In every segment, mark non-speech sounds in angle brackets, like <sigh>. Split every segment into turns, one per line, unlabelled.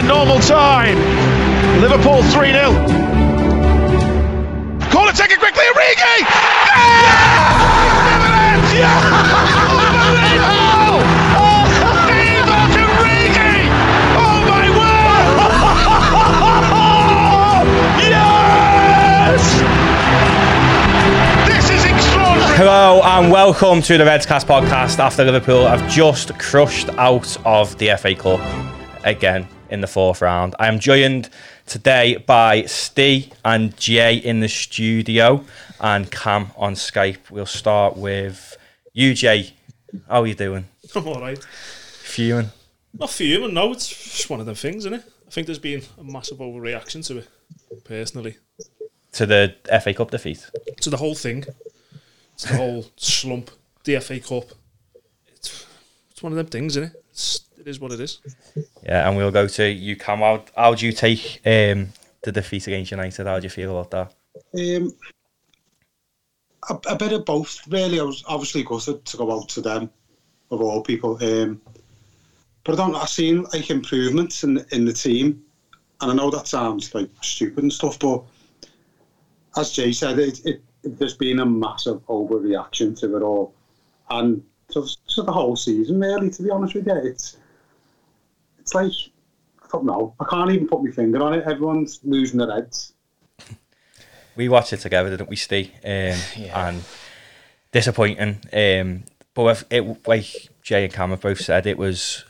in normal time. Liverpool 3 0. Corner taken quickly, Origi! Yeah! Oh!
Hello and welcome to the Redscast podcast after Liverpool have just crushed out of the FA Cup again in the fourth round. I am joined today by Steve and Jay in the studio and Cam on Skype. We'll start with you, Jay. How are you doing? <laughs>
I'm all right.
Fuming.
Not fuming, no. It's just one of them things, isn't it? I think there's been a massive overreaction to it, personally.
To the FA Cup defeat.
To the whole thing. To the whole <laughs> slump, the FA Cup. It's, it's one of them things, isn't it? It's, it is what it is.
Yeah, and we'll go to you, Cam. How, how do you take um, the defeat against United? How do you feel about that?
Um, a, a bit of both, really. I was obviously gutted to go out to them, of all people. Um, but I don't. I've seen like improvements in in the team, and I know that sounds like stupid and stuff, but as Jay said, it, it, it there's been a massive overreaction to it all, and so, so the whole season, really. To be honest with you, it's it's like I don't know. I can't even put my finger on it. Everyone's losing their heads. <laughs>
we watched it together, didn't we, Steve? Um, <sighs> And disappointing. Um, but if it, like Jay and Cam have both said, it was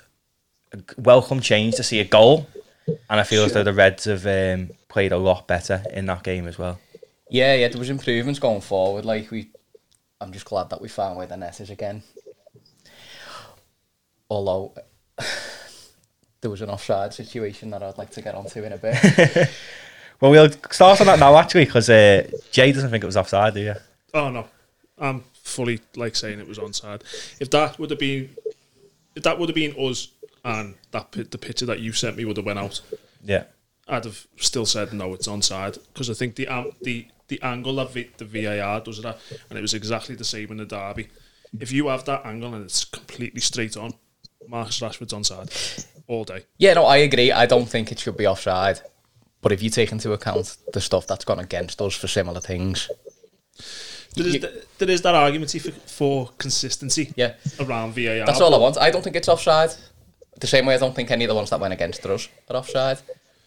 a welcome change to see a goal. And I feel as though the Reds have um, played a lot better in that game as well.
Yeah, yeah, there was improvements going forward. Like we, I'm just glad that we found where the net is again. Although there was an offside situation that I'd like to get onto in a bit. <laughs>
Well, we'll start on that now, actually, because uh, Jay doesn't think it was offside, do you?
Oh, no. I'm fully like saying it was onside. If that would have been, if that would have been us and that pi- the picture that you sent me would have went out,
Yeah.
I'd have still said no, it's onside because I think the um, the the angle of v- the VAR does that, and it was exactly the same in the derby. If you have that angle and it's completely straight on, Marcus Rashford's onside all day.
yeah, no, I agree. I don't think it should be offside. But if you take into account the stuff that's gone against us for similar things,
There is, there is that argument for, for consistency
yeah,
around VAR.
that's all I want. I don't think it's offside. The same way I don't think any of the ones that went against us are offside.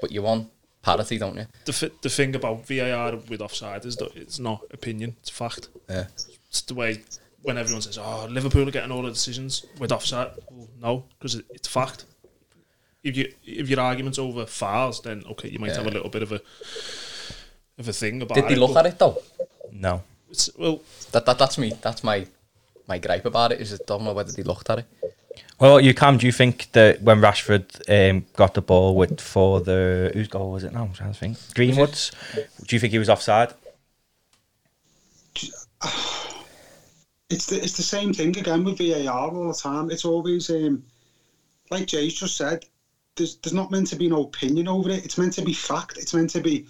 But you want parity, don't you?
The, fi- the thing about VAR with offside is that it's not opinion, it's fact.
Yeah.
It's the way when everyone says, "Oh, Liverpool are getting all the decisions with offside." Well, no, because it, it's fact. If you if your argument's over fouls, then okay, you might have a little bit of a of a thing about
Did they
it.
look at it though?
No.
It's, well,
That, that that's me. That's my my gripe about it. Is I don't know whether they looked at it.
Well, you Cam, do you think that when Rashford um, got the ball with for the whose goal was it now? I'm trying to think. Greenwood's. Do you think he was offside? <sighs>
it's the it's the same thing again with VAR all the time. It's always um, like Jay's just said. There's there's not meant to be no opinion over it. It's meant to be fact. It's meant to be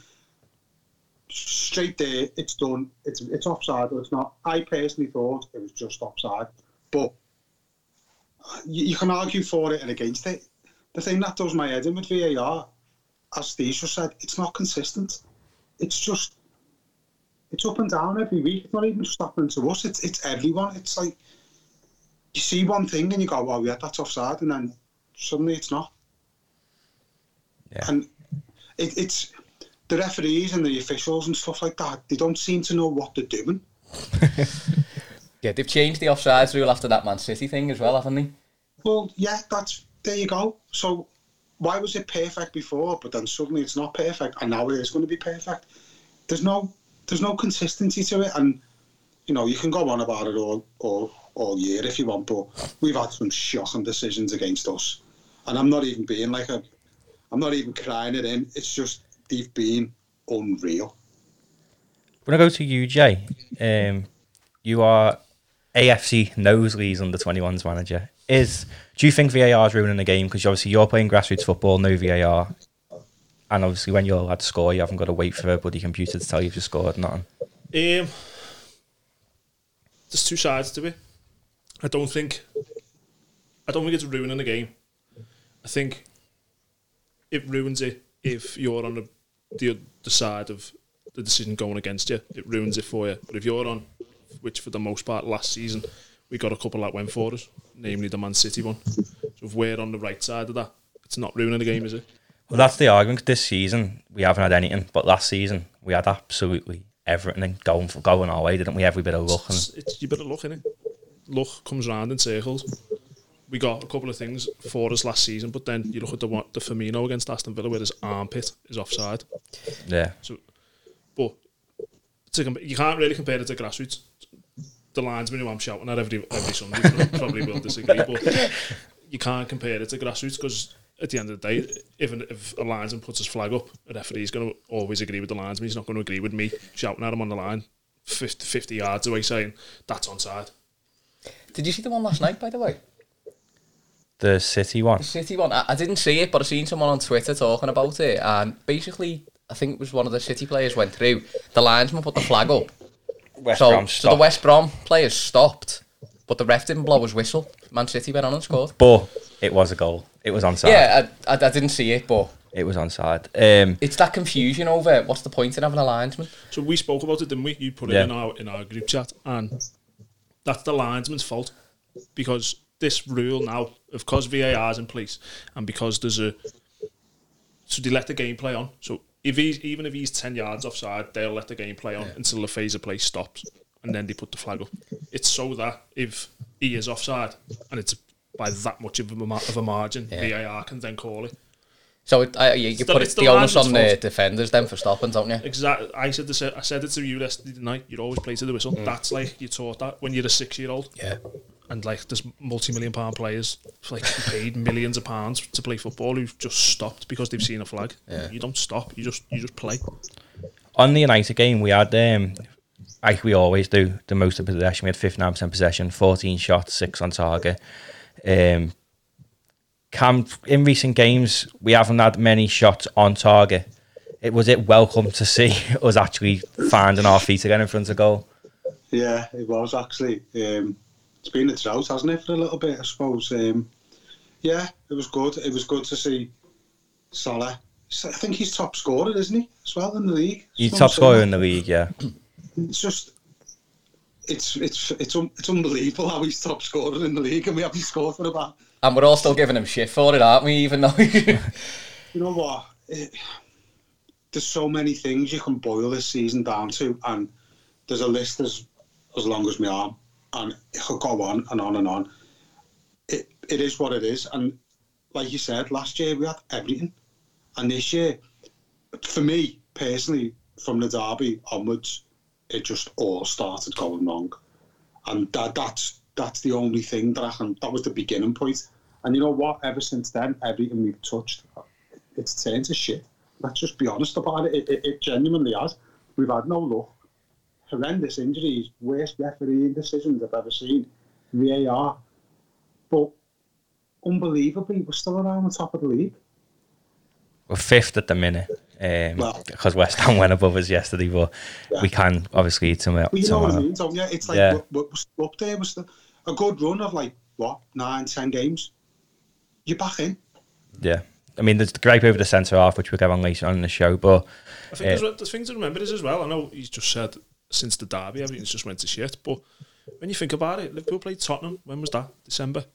straight there. It's done. It's it's offside or it's not. I personally thought it was just offside, but you, you can argue for it and against it. The thing that does my head in with VAR, as Steve just said, it's not consistent. It's just it's up and down every week. It's not even just happening to us. It's it's everyone. It's like you see one thing and you go, "Well, yeah, that's offside," and then suddenly it's not.
Yeah.
And it, it's the referees and the officials and stuff like that. They don't seem to know what they're doing. <laughs>
Yeah, they've changed the offsides rule after that Man City thing as well, haven't they?
Well, yeah, that's there you go. So why was it perfect before, but then suddenly it's not perfect, and now it is going to be perfect? There's no there's no consistency to it, and you know you can go on about it all all all year if you want, but we've had some shocking decisions against us, and I'm not even being like a, I'm not even crying it in. It's just they've been unreal.
When I go to you, Jay, um, you are AFC Knowsley's under 21s manager. Is do you think VAR is ruining the game? Because obviously you're playing grassroots football, no VAR, and obviously when you're allowed to score, you haven't got to wait for a bloody computer to tell you if you scored. Nothing.
Um, there's two sides to it. I don't think. I don't think it's ruining the game. I think it ruins it if you're on the, the the side of the decision going against you. It ruins it for you. But if you're on, which for the most part last season, we got a couple that went for us, namely the Man City one. So if we're on the right side of that, it's not ruining the game, is it?
Well, that's the argument. This season we haven't had anything, but last season we had absolutely everything going for going our way, didn't we? Every bit of luck and
It's, it's you better look in it. Luck comes round in circles. We got a couple of things for us last season, but then you look at the one, the Firmino against Aston Villa, where his armpit is offside.
yeah.
So, but to, com- you can't really compare it to grassroots. The linesman who I'm shouting at every every Sunday <laughs> probably will disagree, but you can't compare it to grassroots because at the end of the day, if, an, if a linesman puts his flag up, a referee's going to always agree with the linesman. He's not going to agree with me shouting at him on the line 50, 50 yards away saying that's onside.
Did you see the one last night, by the way?
The City one.
The City one. I, I didn't see it, but I seen someone on Twitter talking about it, and basically, I think it was one of the City players went through. The linesman put the flag up,
West
so
Brom
so the. West Brom players stopped, but the ref didn't blow his whistle. Man City went on and scored.
But it was a goal. It was onside.
Yeah, I, I, I didn't see it, but
It was onside. Um,
it's that confusion over what's the point in having a linesman.
So we spoke about it, didn't we? You put it
Yeah.
in our in our group chat, and that's the linesman's fault because this rule now, of course VAR is in place, and because there's a so they let the game play on. So if he's even if he's ten yards offside, they'll let the game play on until the phase of play stops, and then they put the flag up. It's so that if he is offside and it's by that much of a, of a margin,
Yeah.
VAR can then call it.
So it, I, you, you put
it's
it,
the
the onus on the defenders then for stopping, don't you?
Exactly. I said this. I said it to you yesterday night. You always play to the whistle. Mm. That's like you taught that when you're a six-year-old,
Yeah.
And like there's multi-million pound players like paid millions of pounds to play football who've just stopped because they've seen a flag.
Yeah.
You don't stop. You just you just play.
on the United game, we had, um, like we always do, the most of possession. We had 59% possession, 14 shots, 6 on target. Um, Cam, in recent games, we haven't had many shots on target. It was it welcome to see <laughs> us actually finding our feet again in front of goal.
Yeah, it was actually. Um, it's been a drought, hasn't it, for a little bit, I suppose. Um, yeah, it was good. It was good to see Salah. I think he's top scorer, isn't he, as well in the league?
He's top scorer in the league, yeah.
It's just, it's it's it's un, it's unbelievable how he's top scorer in the league, and we haven't scored for about.
And we're all still giving him shit for it, aren't we? Even though <laughs>
You know what? It, there's so many things you can boil this season down to, and there's a list as as long as my arm, and it could go on and on and on. It it is what it is, and like you said, last year we had everything, and this year, for me personally, from the derby onwards, it just all started going wrong, and that that's that's the only thing that I can. That was the beginning point, and you know what? Ever since then, everything we've touched, it's turned to shit. Let's just be honest about it. It, it, it genuinely has. We've had no luck. Horrendous injuries, worst refereeing decisions I've ever seen. VAR, but unbelievably, we're still around the top of the league.
We're fifth at the minute. Um,
Well-
because West Ham went above us yesterday, but
Yeah.
we can obviously eat some.
Well, you know what I mean, don't you? It's like
Yeah.
we're, we're we're up there. We're a good run of like what nine, ten games. You're back in.
yeah. I mean, there's the gripe over the centre half, which we'll get on later on in the show, but
I think there's, there's things to remember is as well. I know he's just said since the derby everything's just went to shit, but when you think about it, Liverpool played Tottenham. When was that? December,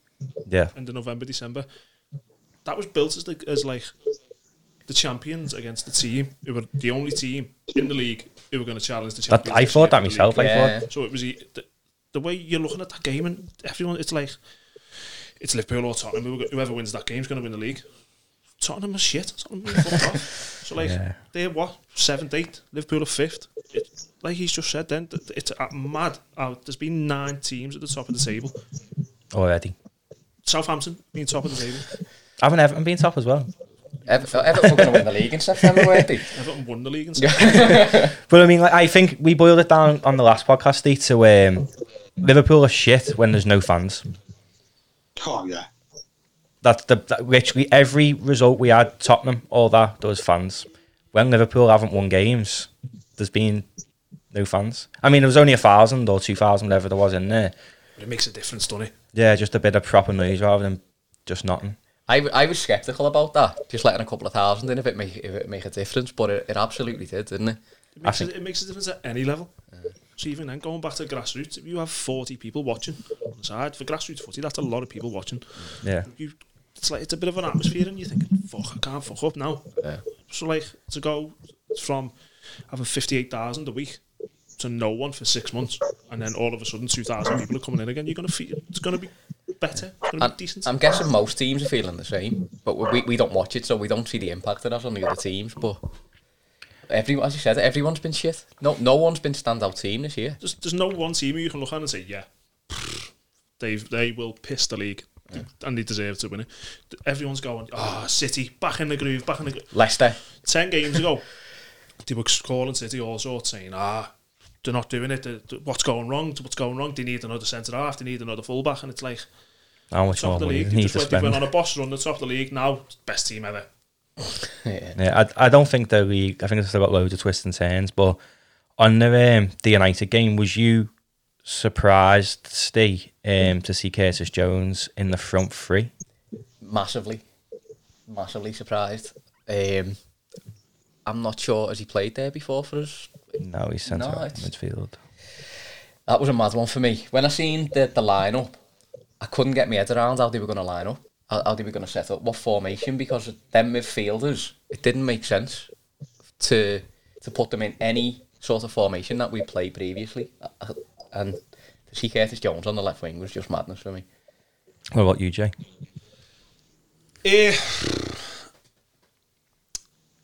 yeah.
end of November, December. That was built as like as like the champions against the team who were the only team in the league who were going to challenge the
That,
champions.
I thought that myself.
league.
I
Yeah.
thought,
So it was the, the, the way you're looking at that game, and everyone, it's like it's Liverpool or Tottenham. Who- Whoever wins that game is going to win the league. Tottenham are shit. Tottenham are fucked off. <laughs> So like
Yeah.
they're what seventh, eighth. Liverpool are fifth. It, like he's just said, then it's uh, mad. Uh, there's been nine teams at the top of the table.
already.
Southampton being top of the table. <laughs>
Haven't Everton been top as well?
Ever- Everton were going to win the league in September, weren't they? <laughs>
Everton won the league and stuff.
But I mean, like, I think we boiled it down on the last podcast, Steve, to um, Liverpool are shit when there's no fans.
Oh yeah,
That's the that, literally every result we had, Tottenham, all that, those fans. When Liverpool haven't won games, there's been no fans. I mean, there was only a thousand or two thousand, whatever there was in there.
But it makes a difference, doesn't it?
Yeah, just a bit of proper noise rather than just nothing.
I, I was sceptical about that. Just letting a couple of thousand in if it make if it make a difference, but it, it absolutely did, didn't it?
It makes,
think-
it, it makes a difference at any level. So even then, going back to grassroots, if you have 40 people watching on the side, for grassroots footy, that's a lot of people watching.
Yeah.
You, it's like, it's a bit of an atmosphere and you're thinking, fuck, I can't fuck up now.
Yeah.
So like, to go from having 58,000 a week to no one for six months, and then all of a sudden 2,000 people are coming in again, you're going to feel, it's going to be better, it's going to
And
be decent.
I'm guessing most teams are feeling the same, but we, we don't watch it, so we don't see the impact it has on the other teams. But everyone, as you said, everyone's been shit. No, no one's been standout team this year.
there's, there's no one team you can look at and say, yeah, they they will piss the league and they deserve to win it. Everyone's going, ah, City back in the groove, back in the groove.
Leicester,
Ten games ago, they were calling City all sorts, saying, ah, they're not doing it. They- they- What's going wrong? What's going wrong? They need another centre half. They need another fullback, and it's like
How much
top
more
of the league.
they
They just
to
went, they went
spend?
on a boss run. The top of the league now, best team ever. <laughs>
yeah.
Yeah, I, I don't think the league. I think it's still got loads of twists and turns. But on the um, the United game, was you surprised, Steve, um, to see Curtis Jones in the front three?
massively, massively surprised. Um, I'm not sure has he played there before for us.
No, he's centre
No,
midfield.
That was a mad one for me. When I seen the the lineup, I couldn't get my head around how they were going to line up, how, how they were going to set up, what formation, because them midfielders, it didn't make sense to to put them in any sort of formation that we played previously. Uh, And to see Curtis Jones on the left wing was just madness for me.
What about you, Jay?
Eh,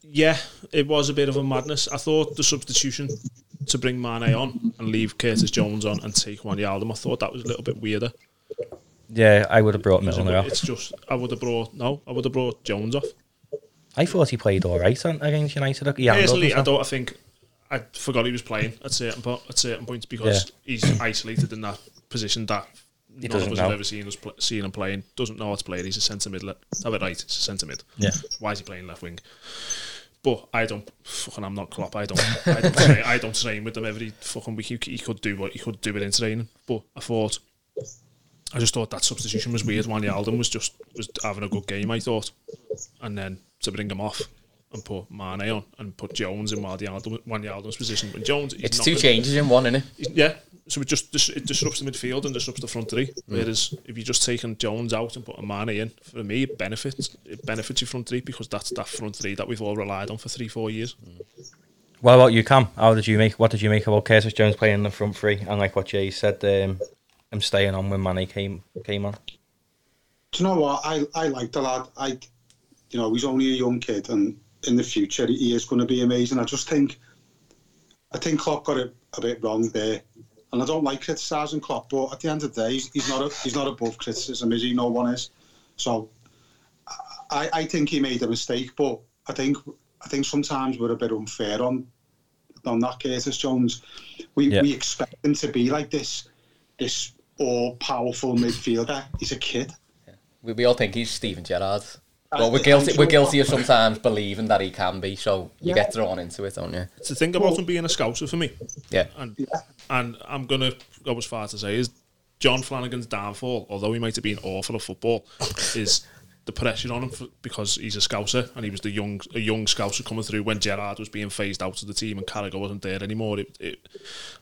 yeah, it was a bit of a madness. I thought the substitution to bring Mane on and leave Curtis Jones on and take Wijnaldum, I thought that was a little bit weirder.
Yeah, I would have brought
It's,
Milner
it's
off.
just I would have brought no, I would have brought Jones off.
I thought he played all right against United. He
Personally, I
himself.
don't. I think I forgot he was playing at certain po- at certain points because he's isolated in that position that none of us
know.
have ever seen us pl- seen him playing. Doesn't know how to play. it. He's a centre mid. Have it right. It's a centre mid.
Yeah.
Why is he playing left wing? But I don't fucking. I'm not Klopp. I don't. I don't. train, I don't train with them every fucking week. He, he could do what he could do it in training. But I thought. I just thought that substitution was weird. Wijnaldum was just was having a good game. I thought, and then to bring him off and put Mane on and put Jones in Wijnaldum, Wijnaldum's position. But Jones,
it's two changes in one, innit?
he's- Yeah, so it just dis- it disrupts the midfield and disrupts the front three. Whereas if you're just taking Jones out and putting Mane in, for me it benefits it benefits your front three because that's that front three that we've all relied on for three four years.
What about you, Cam? How did you make? What did you make about Curtis Jones playing in the front three? And like what Jay said, um, I'm staying on when Mane came came on.
Do you know what? I, I like the lad. I, you know, he's only a young kid, and in the future he is going to be amazing. I just think, I think Klopp got it a bit wrong there, and I don't like criticising Klopp, but at the end of the day, he's, he's not a, he's not above criticism, is he? No one is. So, I, I think he made a mistake, but I think I think sometimes we're a bit unfair on on that Curtis Jones. We
Yeah.
we expect him to be like this this all powerful midfielder. He's a kid.
We, we all think he's Steven Gerrard.
I-
Well, we're guilty. We're guilty of sometimes believing that he can be. So you
Yeah.
get thrown into it, don't you?
It's the thing about him being a scouser for me,
Yeah.
and
Yeah.
and I'm gonna go as far to say is Jon Flanagan's downfall, although he might have been awful at football, <laughs> is the pressure on him for, because he's a scouser and he was the young a young scouser coming through when Gerrard was being phased out of the team and Carragher wasn't there anymore. It, it,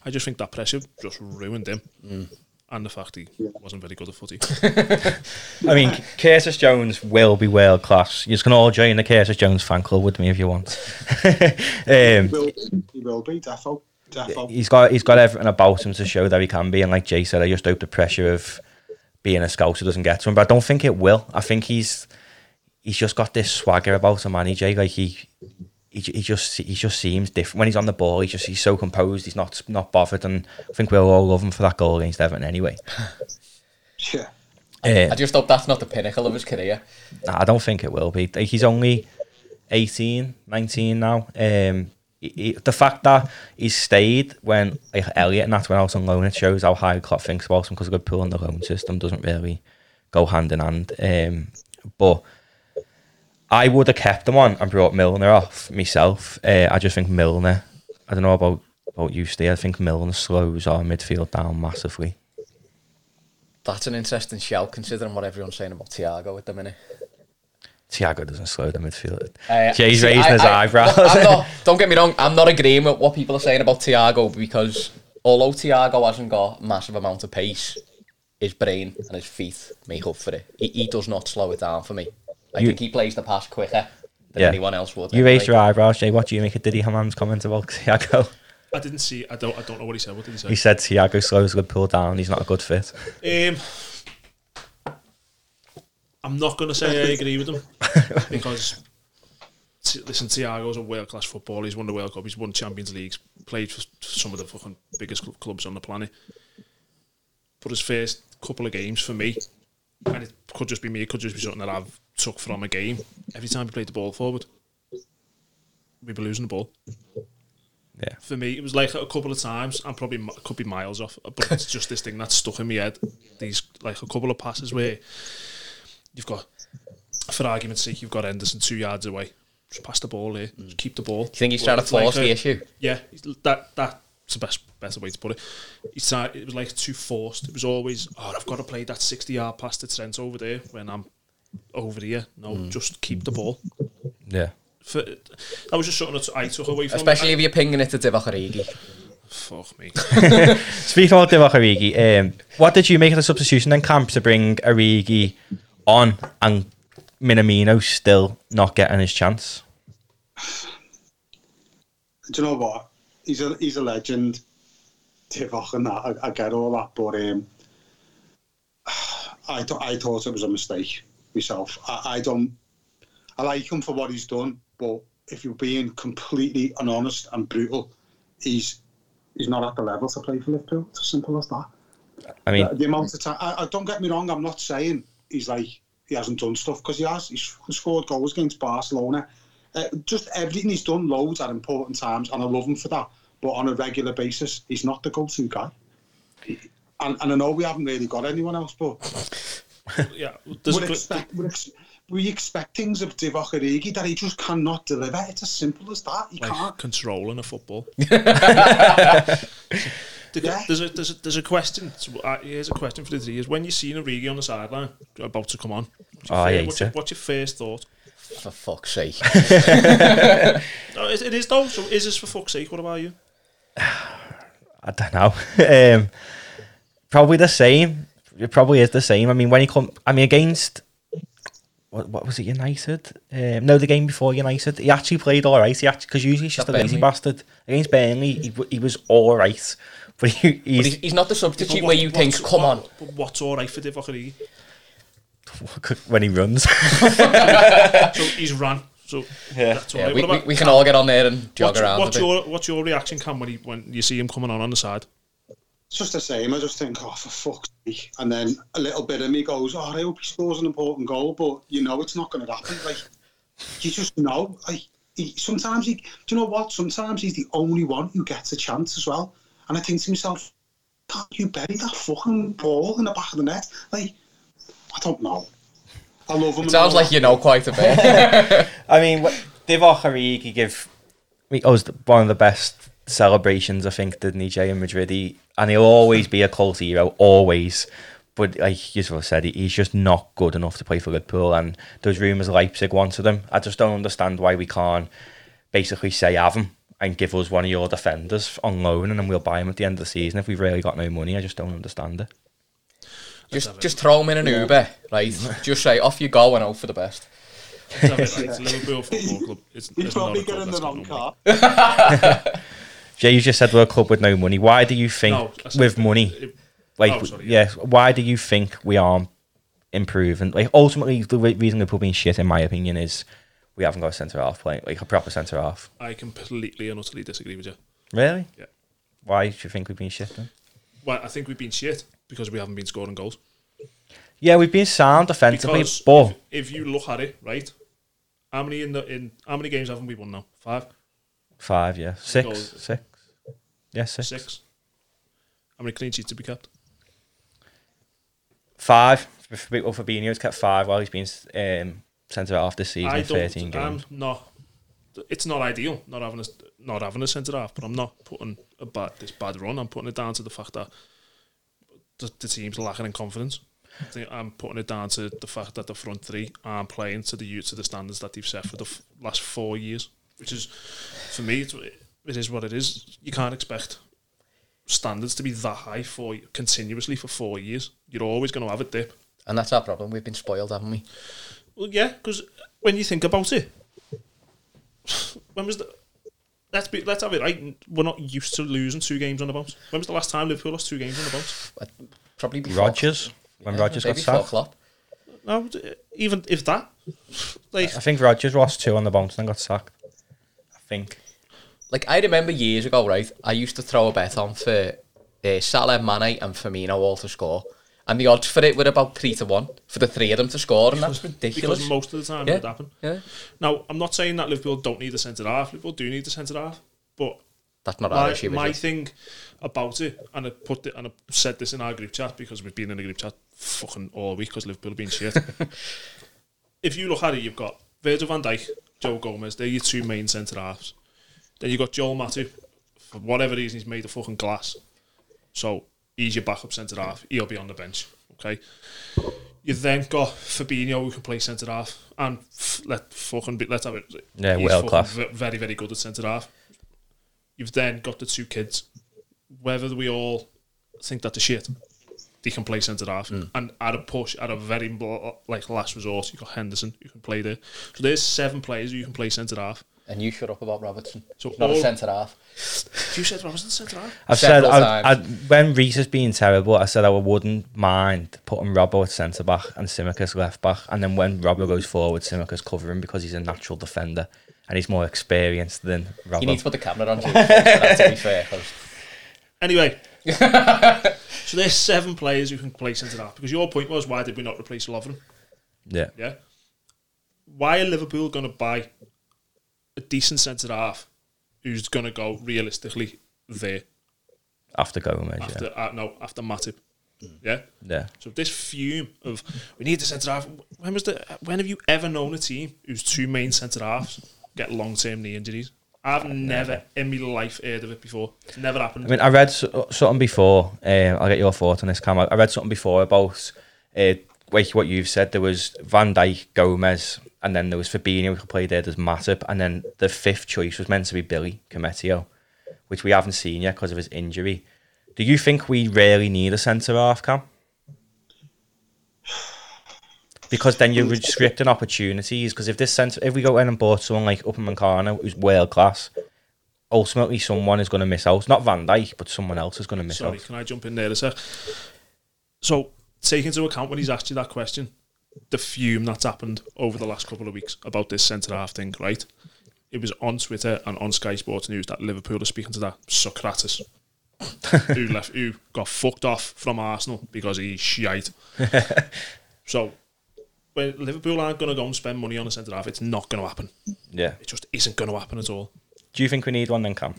I just think that pressure just ruined him. Mm. And the fact he wasn't very good at footy. <laughs>
I mean, Curtis Jones will be world class. You can all join the Curtis Jones fan club with me if you want. <laughs> um,
will be, he will be defo defo.
he's got he's got everything about him to show that he can be. And like Jay said, I just hope the pressure of being a scouser doesn't get to him. But I don't think it will. I think he's he's just got this swagger about him, man. He Jay, like he. He, he just he just seems different when he's on the ball. He just he's so composed. He's not not bothered, and I think we'll all love him for that goal against Everton anyway. <laughs>
Yeah.
I
Uh,
just hope that's not the pinnacle of his career.
Nah, I don't think it will be. He's only 18, 19 now. Um, he, he- the fact that he's stayed when like, Elliot and that's when I was on loan, it shows how high Klopp thinks about him because good pull and the loan system doesn't really go hand in hand. Um, but I would have kept him on and brought Milner off myself. Uh, I just think Milner, I don't know about, about you, Steve, I think Milner slows our midfield down massively.
That's an interesting shout considering what everyone's saying about Thiago at the minute.
Thiago doesn't slow the midfield.
Uh,
Jay's
see,
raising
I-
his
I-
eyebrows.
I'm not, <laughs> don't get me wrong, I'm not agreeing with what people are saying about Thiago because although Thiago hasn't got a massive amount of pace, his brain and his feet make up for it. He, he does not slow it down for me. I
You-
think he plays the pass quicker than
Yeah.
anyone else would.
You
anyway.
raised your eyebrows, Jay. What do you make of Didi Hamann's comment about Thiago?
I didn't see. I don't. I don't know what he said. What did he say?
He said Thiago slows pull down. He's not a good fit.
Um, I'm not going to say I agree with him <laughs> because T- listen, Thiago's a world class footballer. He's won the World Cup. He's won Champions Leagues. Played for some of the fucking biggest cl- clubs on the planet. But his first couple of games for me, and it could just be me. It could just be something that I've took from a game. Every time he played the ball forward, we'd be losing the ball.
Yeah.
For me, it was like a couple of times. I'm probably mi- could be miles off, but it's just this thing that's stuck in my head. These like a couple of passes where you've got, for argument's sake, you've got Henderson two yards away. Just pass the ball here. Mm. Just keep the ball.
Do you think he's
Well,
trying to
it's like
force
a-
the issue?
Yeah, that that's the best better way to put it. He's try- it was like too forced. It was always, oh, I've got to play that sixty yard pass to Trent over there when I'm over here. No,
Mm.
just keep the ball.
Yeah.
For, that was just something that I took away from.
Especially
I,
if you're pinging it to Divock Origi.
fuck me. <laughs>
Speaking about Divock Origi, um, what did you make of the substitution then, Cam, to bring Origi on and Minamino still not getting his chance?
Do you know what? He's a he's a legend. Divock and that, I, I get all that, but um, <sighs> I th- I thought it was a mistake myself. I, I don't. I like him for what he's done, but if you're being completely honest and brutal, he's he's not at the level to play for Liverpool. It's as simple as that.
I mean,
the, the amount of time. I, I don't get me wrong. I'm not saying he's like he hasn't done stuff because he has. He's scored goals against Barcelona. Uh, just everything he's done loads at important times, and I love him for that. But on a regular basis, he's not the go-to guy. And, and I know we haven't really got anyone else, but
yeah, <laughs> there's
we
a,
expect we, ex- we expect things of Divock Origi that he just cannot deliver. It's as simple as that. He
like
can't.
controlling a football. <laughs> The-
Yeah.
There's a there's a there's a question. Uh, here's a question for the three: Is when you see Origi on the sideline about to come on, what's your,
Oh, I
fir-
hate
what's, your, what's your first thought?
For fuck's sake.
No, <laughs> it, it is though. So is this for fuck's sake? What about you? <sighs>
I don't know. um, probably the same. It probably is the same. I mean, when he come, I mean, against what, what was it, United? Um, no, the game before United, he actually played all right. He actually because usually he's just a lazy
Burnley.
bastard. Against Burnley, he, w- he was all right, <laughs> but he,
But
he's
he's, he's not the substitute
But
where you think,
what's-
come on.
what- but What's all right for Divock Origi? <laughs>
when he runs. <laughs>
So he's ran. So
Yeah.
that's all
Yeah,
right.
we,
What
we,
about
we can all get on there and jog
What's,
around
what's
bit.
your what's your reaction, Cam, when he when you see him coming on on the side?
It's just the same. I just think, oh, for fuck's sake. And then a little bit of me goes, oh, I hope he scores an important goal, but you know it's not going to happen. Like, you just know. Like, he, sometimes he, do you know what? Sometimes he's the only one who gets a chance as well. And I think to myself, can't you bury that fucking ball in the back of the net? Like, I don't know. I love him.
It sounds like
that.
you know quite a bit. <laughs>
I mean, wh- Divock Origi give me oh, was the- one of the best celebrations I think didn't he, Jay in Madrid? He, and he'll always be a cult hero, always. But like you sort of said, he's just not good enough to play for Liverpool. And those rumours Leipzig wanted him. I just don't understand why we can't basically say have him and give us one of your defenders on loan, and then we'll buy him at the end of the season if we've really got no money. I just don't understand it.
just just throw him in an Uber, right? Just say, off you go and hope for the best.
Let's have it right. It's Liverpool Football Club. It's,
He'd
it's
probably
a
get in the wrong car. <laughs>
Jay, you just said we're a club with no money. Why do you think
No,
with money?
it-
Like,
Oh, sorry,
yeah.
yeah.
Why do you think we aren't improving? Like, ultimately, the re- reason Liverpool being shit, in my opinion, is we haven't got a centre half playing, like a proper centre half.
I completely and utterly disagree with you.
Really?
Yeah.
Why do you think we've been shit then?
Well, I think we've been shit because we haven't been scoring goals.
Yeah, we've been sound defensively,
Because
but
if, if you look at it, right, how many in the in how many games haven't we won now? Five,
five, yeah, six,
Goals.
six, yeah, six,
six. How many clean sheets have we kept?
five. For well, Fabinho's kept five while he's been um, centre half this season.
I
in Thirteen
don't. I'm
games.
not. It's not ideal not having a not having a centre half, but I'm not putting a bad this bad run. I'm putting it down to the fact that the, the team's lacking in confidence. I think I'm putting it down to the fact that the front three aren't playing to the to the standards that they've set for the f- last four years, which is for me it's, it is what it is. You can't expect standards to be that high for continuously for four years. You're always going to have a dip.
And that's our problem. We've been spoiled, haven't we?
Well, yeah, because when you think about it, <sighs> when was the let's be let's have it right. We're not used to losing two games on the bounce. When was the last time Liverpool lost two games on the bounce?
Probably before.
Rodgers when Rodgers got sacked.
Klopp.
No, even if that, like
I think Rodgers lost two on the bounce and then got sacked. I think.
Like I remember years ago, right? I used to throw a bet on for uh, Salah, Mane, and Firmino all to score, and the odds for it were about three to one for the three of them to score, and that's ridiculous.
because most of the time
yeah,
it would happen.
yeah,
Now, I'm not saying that Liverpool don't need a centre half. Liverpool do need a centre half, but
that's not our
my,
issue.
my
it?
thing about it, and I put it, and I said this in our group chat because we've been in a group chat fucking all week because Liverpool have been shit. <laughs> if you look at it, you've got Virgil van Dijk, Joe Gomez. They're your two main centre halves. Then you've got Joel Matip. For whatever reason, he's made of fucking glass. So he's your backup centre half. He'll be on the bench. Okay. You've then got Fabinho who can play centre half, and f- let fucking be, let's have it.
Yeah, world class.
ve- Very very good at centre half. You've then got the two kids. Whether we all think that the shit, they can play centre half,
Hmm.
and at a push, at a very like last resort, you got Henderson who can play there. So there's seven players who you can play centre half.
And you shut up about Robertson.
So
He's not a centre half.
You said Robertson centre half.
I've said
Several
I, I, when Rhys has been terrible, I said I wouldn't mind putting Robbo at centre back and Tsimikas left back, and then when Robbo goes forward, Tsimikas covering because he's a natural defender and he's more experienced than Robbo.
You need to put the camera on. Jim, for that, to be fair, 'cause
Anyway, <laughs> so there's seven players who can play centre half. Because your point was, why did we not replace Lovren?
yeah,
Yeah. Why are Liverpool going to buy a decent centre half who's going to go realistically there
after Gomez, yeah,
after uh, no after Matip? Yeah.
yeah.
So this fume of we need the centre half. When was the when have you ever known a team whose two main centre halves get long term knee injuries? I've never in my life heard of it before. It's never happened.
I mean, I read so- something before. Um, I'll get your thoughts on this, Cam. I I read something before about uh, like what you've said. There was Van Dijk, Gomez, and then there was Fabinho who played there. There's Matip, and then the fifth choice was meant to be Billy Koumetio, which we haven't seen yet because of his injury. Do you think we really need a centre half, Cam? Because then you're restricting opportunities. Because if this centre, if we go in and bought someone like Upperman who's world class, ultimately someone is going to miss out. Not Van Dijk, but someone else is going to miss out.
Sorry,
out.
can I jump in there a sec? So, take into account when he's asked you that question, the fume that's happened over the last couple of weeks about this centre half thing, right? It was on Twitter and on Sky Sports News that Liverpool are speaking to that Sokratis, <laughs> who left, who got fucked off from Arsenal because he's shite. <laughs> so, when Liverpool aren't going to go and spend money on a centre half, it's not going to happen.
Yeah.
It just isn't going to happen at all.
Do you think we need one then, Cam?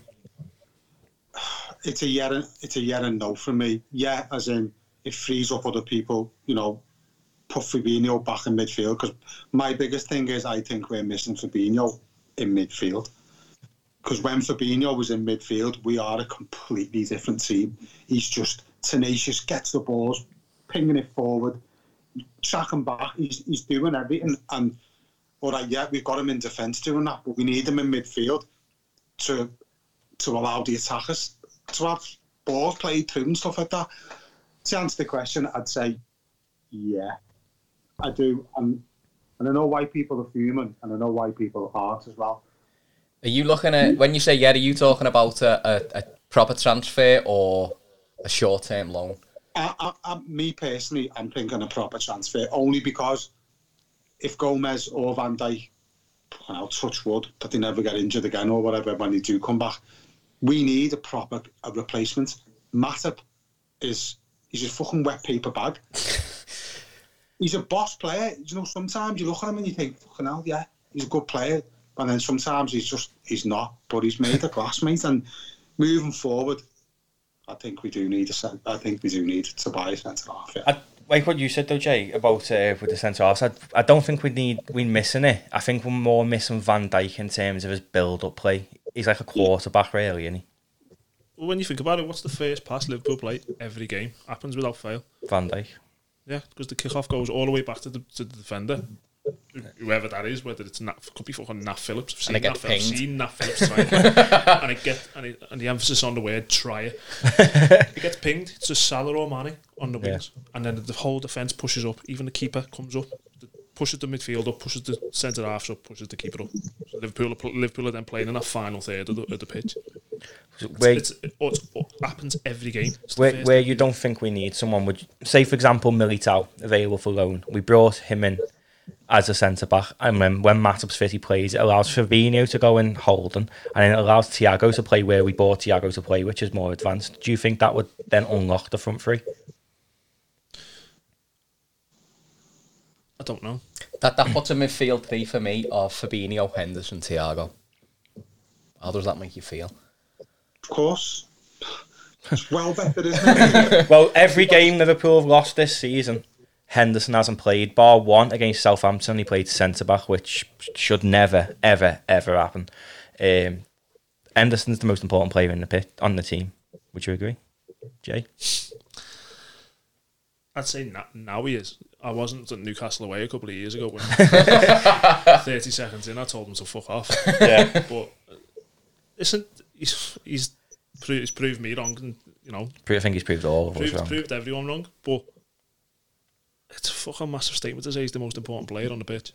it's a yeah and it's a yeah and no for me. Yeah, as in it frees up other people. You know, put Fabinho back in midfield because my biggest thing is I think we're missing Fabinho in midfield. Because when Fabinho was in midfield, we are a completely different team. He's just tenacious, gets the balls, pinging it forward, tracking back. He's, he's doing everything. And all right, yeah, we've got him in defence doing that, but we need him in midfield to to allow the attackers to have balls played through and stuff like that. To answer the question, I'd say, yeah, I do. And, and I know why people are fuming, and I know why people aren't as well.
Are you looking at when you say yeah? Are you talking about a, a, a proper transfer or a short term loan?
I, I, I, me personally, I'm thinking a proper transfer only because if Gomez or Van Dijk, know, touch wood, that they never get injured again or whatever when they do come back, we need a proper a replacement. Matip is he's a fucking wet paper bag. He's a boss player. You know, sometimes you look at him and you think, fucking hell, yeah, he's a good player. And then sometimes he's just he's not, but he's made a class, mate. And moving forward, I think we do need a cent- I think we do need to buy a centre half. Yeah.
I, like what you said though, Jay, about uh, with the centre halves. I, I don't think we need we're missing it. I think we're more missing Van Dijk in terms of his build up play. He's like a quarterback, really, isn't he?
Well, when you think about it, what's the first pass Liverpool play every game? Happens without fail.
Van Dijk.
Yeah, because the kickoff goes all the way back to the to the defender. Whoever that is, whether it's Nat, could be fucking Nat Phillips. I've seen,
And
Nat, Phillips, I've seen Nat Phillips try <laughs> and it get and, it, and the emphasis on the word try it. <laughs> it gets pinged. It's a Salah or Mane on the
Yeah.
wings, and then the whole defense pushes up. Even the keeper comes up, the- pushes the midfield up, pushes the centre halves up, pushes the keeper up. So Liverpool, are Liverpool are then playing in that final third of the, of the pitch.
Where,
It's, it, it happens every game.
Where, where you don't think we need someone, would say for example Militao available for loan. We brought him in as a centre back, and when when Matip's fit, he plays. It allows Fabinho to go and hold him, and it allows Thiago to play where we bought Thiago to play, which is more advanced. Do you think that would then unlock the front three?
I don't know.
That that puts a midfield three for me of Fabinho, Henderson, Thiago. How does that make you feel?
Of course. It's well better, isn't it? <laughs>
Well, every game Liverpool have lost this season, Henderson hasn't played, bar one against Southampton. He played centre back, which should never, ever, ever happen. Um, Henderson's the most important player in the pit on the team. Would you agree, Jay?
I'd say na- now he is. I wasn't at Newcastle away a couple of years ago when <laughs> 30 seconds in I told him to fuck off.
Yeah.
But uh, listen, he's he's, pro- he's proved me wrong and, you know,
I think he's proved all of us
proved,
wrong.
proved everyone wrong. But it's a fucking massive statement to say he's the most important player on the pitch.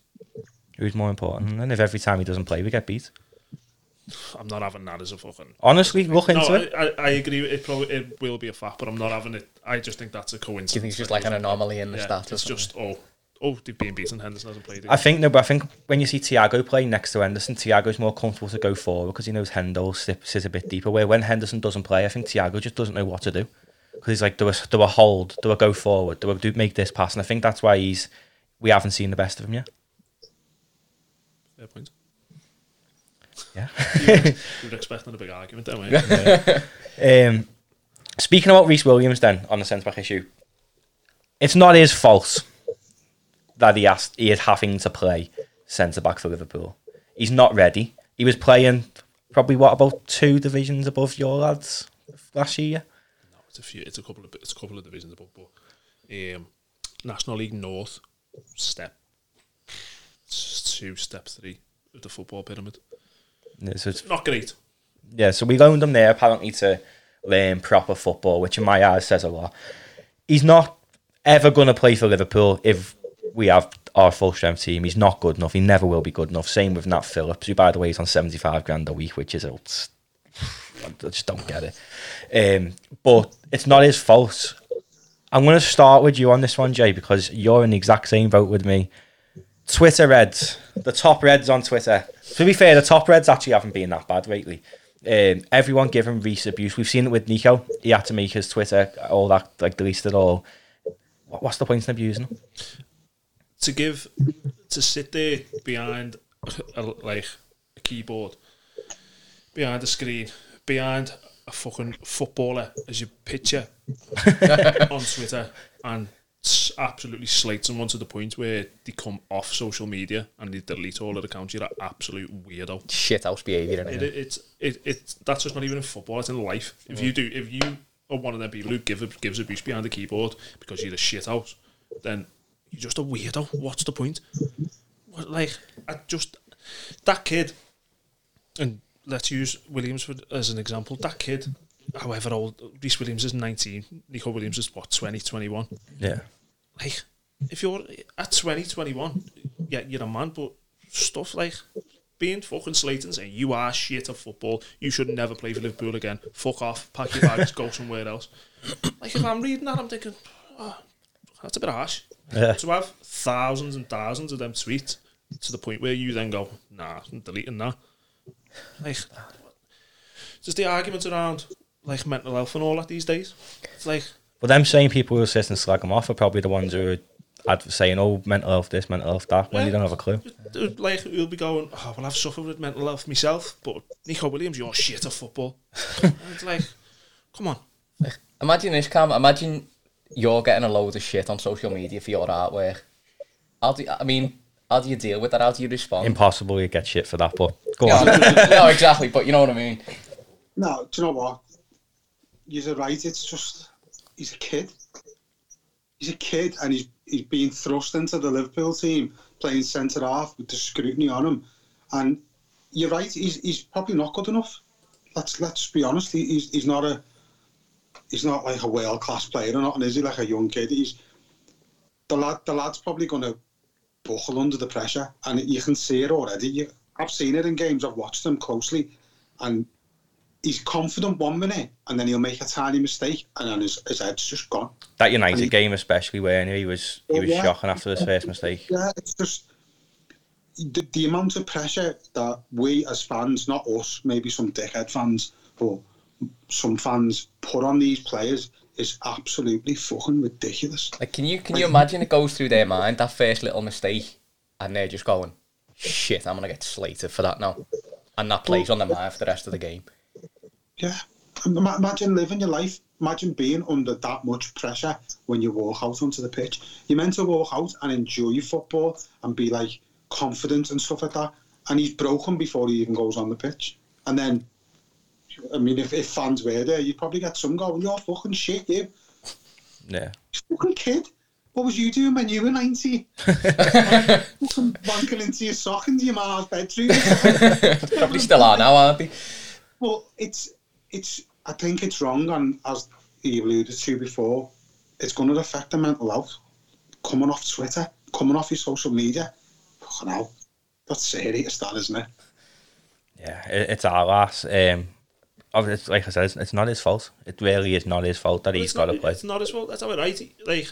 Who's more important? And if every time he doesn't play, we get beat.
I'm not having that as a fucking.
Honestly, look into
No,
it.
I, I, I agree. It probably it will be a fact, but I'm not having it. I just think that's a coincidence.
Do you think it's just like an anomaly in the
yeah,
stats?
It's just oh oh they've been beaten. Henderson hasn't played. It.
I think no, but I think when you see Thiago play next to Henderson, Thiago's more comfortable to go forward because he knows Hendo will sit, sit a bit deeper. Where when Henderson doesn't play, I think Thiago just doesn't know what to do because he's like, do a, do a hold, do a go forward, do a do make this pass, and I think that's why he's we haven't seen the best of him yet.
Fair point.
Yeah.
You were expecting a big argument, there, weren't you?
Um, speaking about Rhys Williams, then on the centre back issue, it's not his fault that he has he is having to play centre back for Liverpool. He's not ready. He was playing probably what about two divisions above your lads last year.
No, it's a few. It's a couple of. It's a couple of divisions above, but um, National League North step two, step three of the football pyramid.
Yeah, so it's
Not great.
Yeah, so we loaned him there apparently to learn proper football, which in my eyes says a lot. He's not ever going to play for Liverpool if we have our full strength team. He's not good enough. He never will be good enough. Same with Nat Phillips, who, by the way, is on 75 grand a week, which is, it's- I just don't get it. Um, but it's not his fault. I'm going to start with you on this one, Jay, because you're in the exact same boat with me. Twitter Reds, the top Reds on Twitter. To be fair, the top Reds actually haven't been that bad lately. Um, everyone giving Rhys abuse. We've seen it with Neco. He had to make his Twitter all that like deleted it all. What, what's the point in abusing him?
To give, to sit there behind, a, like a keyboard, behind a screen, behind a fucking footballer as your picture <laughs> on Twitter, and absolutely slate someone to the point where they come off social media and they delete all of the accounts. You're an absolute weirdo.
Shit house behaviour
It,
it.
it's it, it's that's just not even in football. It's in life. If you do, if you are one of them people who give gives abuse behind the keyboard because you're a shit house, then you're just a weirdo. What's the point? Like, I just that kid, and let's use Williams for, as an example. That kid, however old, Rhys Williams is 19. Neco Williams is what 20, 21
Yeah.
Like if you're at 20, 21, yeah, you're a man, but stuff like being fucking slated and saying you are shit at football, you should never play for Liverpool again, fuck off, pack your bags, go somewhere else. Like if I'm reading that, I'm thinking, oh, that's a bit harsh.
Yeah.
To have thousands and thousands of them tweets to the point where you then go, nah, I'm deleting that. Like, just the arguments around like mental health and all that these days. It's like,
But them same people who sit and slag him off are probably the ones who are saying, "Oh, mental health this, mental health that," when you don't have a clue.
Uh, like you'll be going, oh, well, I've suffered with mental health myself, but Neco Williams, you're shit at football. <laughs> it's like, come on.
Imagine this, Cam. Imagine you're getting a load of shit on social media for your artwork. How do I mean, how do you deal with that? How do you respond?
Impossible you get shit for that, but go
Yeah,
on.
no, exactly. But you know what I mean.
No, do you know what? You're right. It's just he's a kid. he's a kid and he's he's being thrust into the Liverpool team playing centre half with the scrutiny on him. And you're right, he's he's probably not good enough. Let's let's be honest. He, he's he's not a he's not like a world class player or not, is he? Like a young kid. He's the lad. The lad's probably going to buckle under the pressure, and you can see it already. You, I've seen it in games. I've watched them closely, and he's confident one minute, and then he'll make a tiny mistake, and then his, his head's just gone.
That United
And-
game, especially, where he was he was
yeah.
shocking after his first mistake.
Yeah, it's just the, the amount of pressure that we as fans, not us, maybe some dickhead fans, but some fans put on these players is absolutely fucking ridiculous.
Like, can you can you imagine it goes through their mind that first little mistake, and they're just going, "Shit, I'm gonna get slated for that now," and that plays on their mind for the rest of the game.
Yeah. Imagine living your life. Imagine being under that much pressure when you walk out onto the pitch. You're meant to walk out and enjoy your football and be like confident and stuff like that. And he's broken before he even goes on the pitch. And then, I mean, if, if fans were there, you'd probably get some going, you're fucking shit, you.
Yeah.
Fucking kid. What was you doing when you were 90? <laughs> Fucking wanking into your sock into your ma's bedroom. <laughs>
Probably still are now, aren't they?
Well, it's it's. I think it's wrong, and as you alluded to before, it's going to affect the mental health. Coming off Twitter, coming off your social media, fucking hell, that's serious, that isn't it?
Yeah, it's our loss. Um, obvi- it's, like I said, it's, it's not his fault. It really is not his fault that he's
It's
got
not-
to play.
It's not his fault. That's how it right. He- Like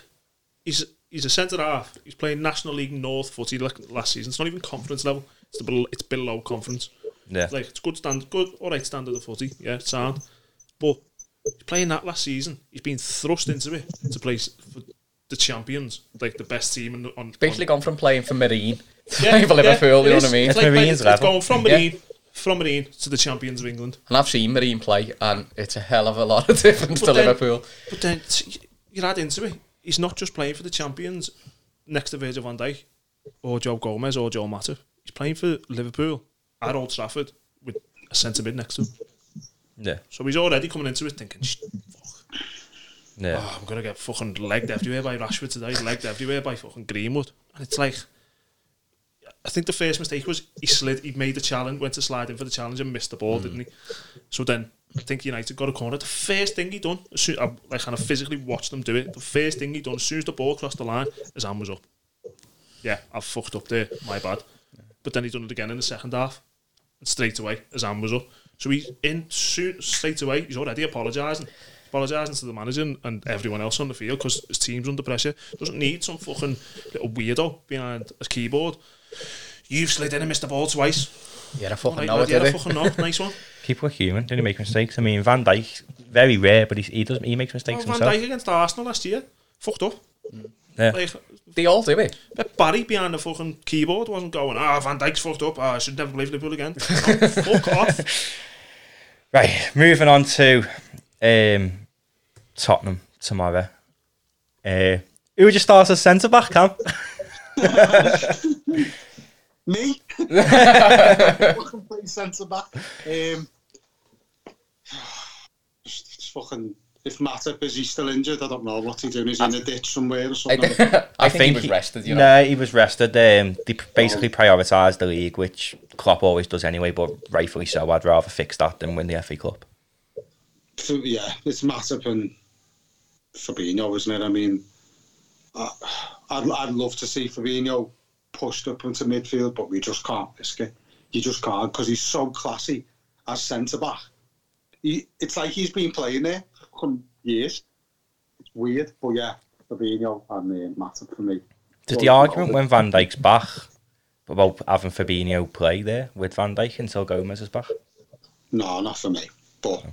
he's he's a centre half. He's playing National League North footy like last season. It's not even conference level. It's the below, it's below conference.
Yeah,
Like it's good stand, good all right standard of footy. Yeah, it's sound. But he's playing that last season. He's been thrust into it to play for the champions, like the best team on. on
Basically,
on,
gone from playing for Marine to <laughs>
Yeah,
playing for Liverpool.
it
you know
is.
what I mean?
It's,
It's
like,
Marine's
it's, it's
level.
going from
Yeah.
Marine, from Marine to the champions of England.
And I've seen Marine play, and it's a hell of a lot of <laughs> difference
But
to
then-
Liverpool.
But then t- you add into it, he's not just playing for the champions next to Virgil van Dijk or Joe Gomez or Joel Matip. He's playing for Liverpool at Old Trafford with a centre mid next to him.
yeah,
So he's already coming into it thinking, "Sh-
yeah.
oh, I'm to get fucking legged everywhere by Rashford today, legged everywhere by fucking Greenwood. And it's like, I think the first mistake was he slid, he made the challenge, went to slide in for the challenge and missed the ball, didn't he? So then I think United got a corner. The first thing he done, soon, I like kind of physically watched them do it. The first thing he done, as soon as the ball crossed the line, his hand was up. Yeah, I fucked up there, my bad. But then he done it again in the second half, and straight away his hand was up. So he's in soon, straight away. He's already apologising, apologising to the manager and, and everyone else on the field because his team's under pressure. Doesn't need some fucking little weirdo behind a keyboard. You've slid in and missed the ball twice.
Yeah, I fucking it,
yeah,
it?
fucking know. Nice one. <laughs>
People are human. Don't he make mistakes? I mean, Van Dijk, very rare, but he he does he makes mistakes
Van
himself.
Dijk against Arsenal last year. Fucked up.
Yeah.
Like,
They all do it.
bet Barry behind the fucking keyboard wasn't going, ah, Van Dijk's fucked up. Ah, I should never play for Liverpool again. Oh, <laughs> fuck off.
Right, moving on to um, Tottenham tomorrow. Uh, who would you start as centre back, Cam? <laughs>
Me? <laughs> fucking play centre back. Um, just, <sighs> just fucking. If Matip is he still injured, I don't know what he's doing. Is he in a ditch somewhere or
I,
something?
think, I think he was
he-
rested, you know.
No, he was rested. Um, they basically prioritised the league, which Klopp always does anyway, but rightfully so. I'd rather fix that than win the FA Cup.
So, yeah, it's Matip and Fabinho, isn't it? I mean, I, I'd, I'd love to see Fabinho pushed up into midfield, but we just can't risk it. You just can't because he's so classy as centre back. He, it's like he's been playing there for fucking years. It's weird, but yeah, Fabinho and uh, Matip for me.
There's the argument when Van Dijk's back about having Fabinho play there with Van Dijk until Gomez is back.
No, not for me. But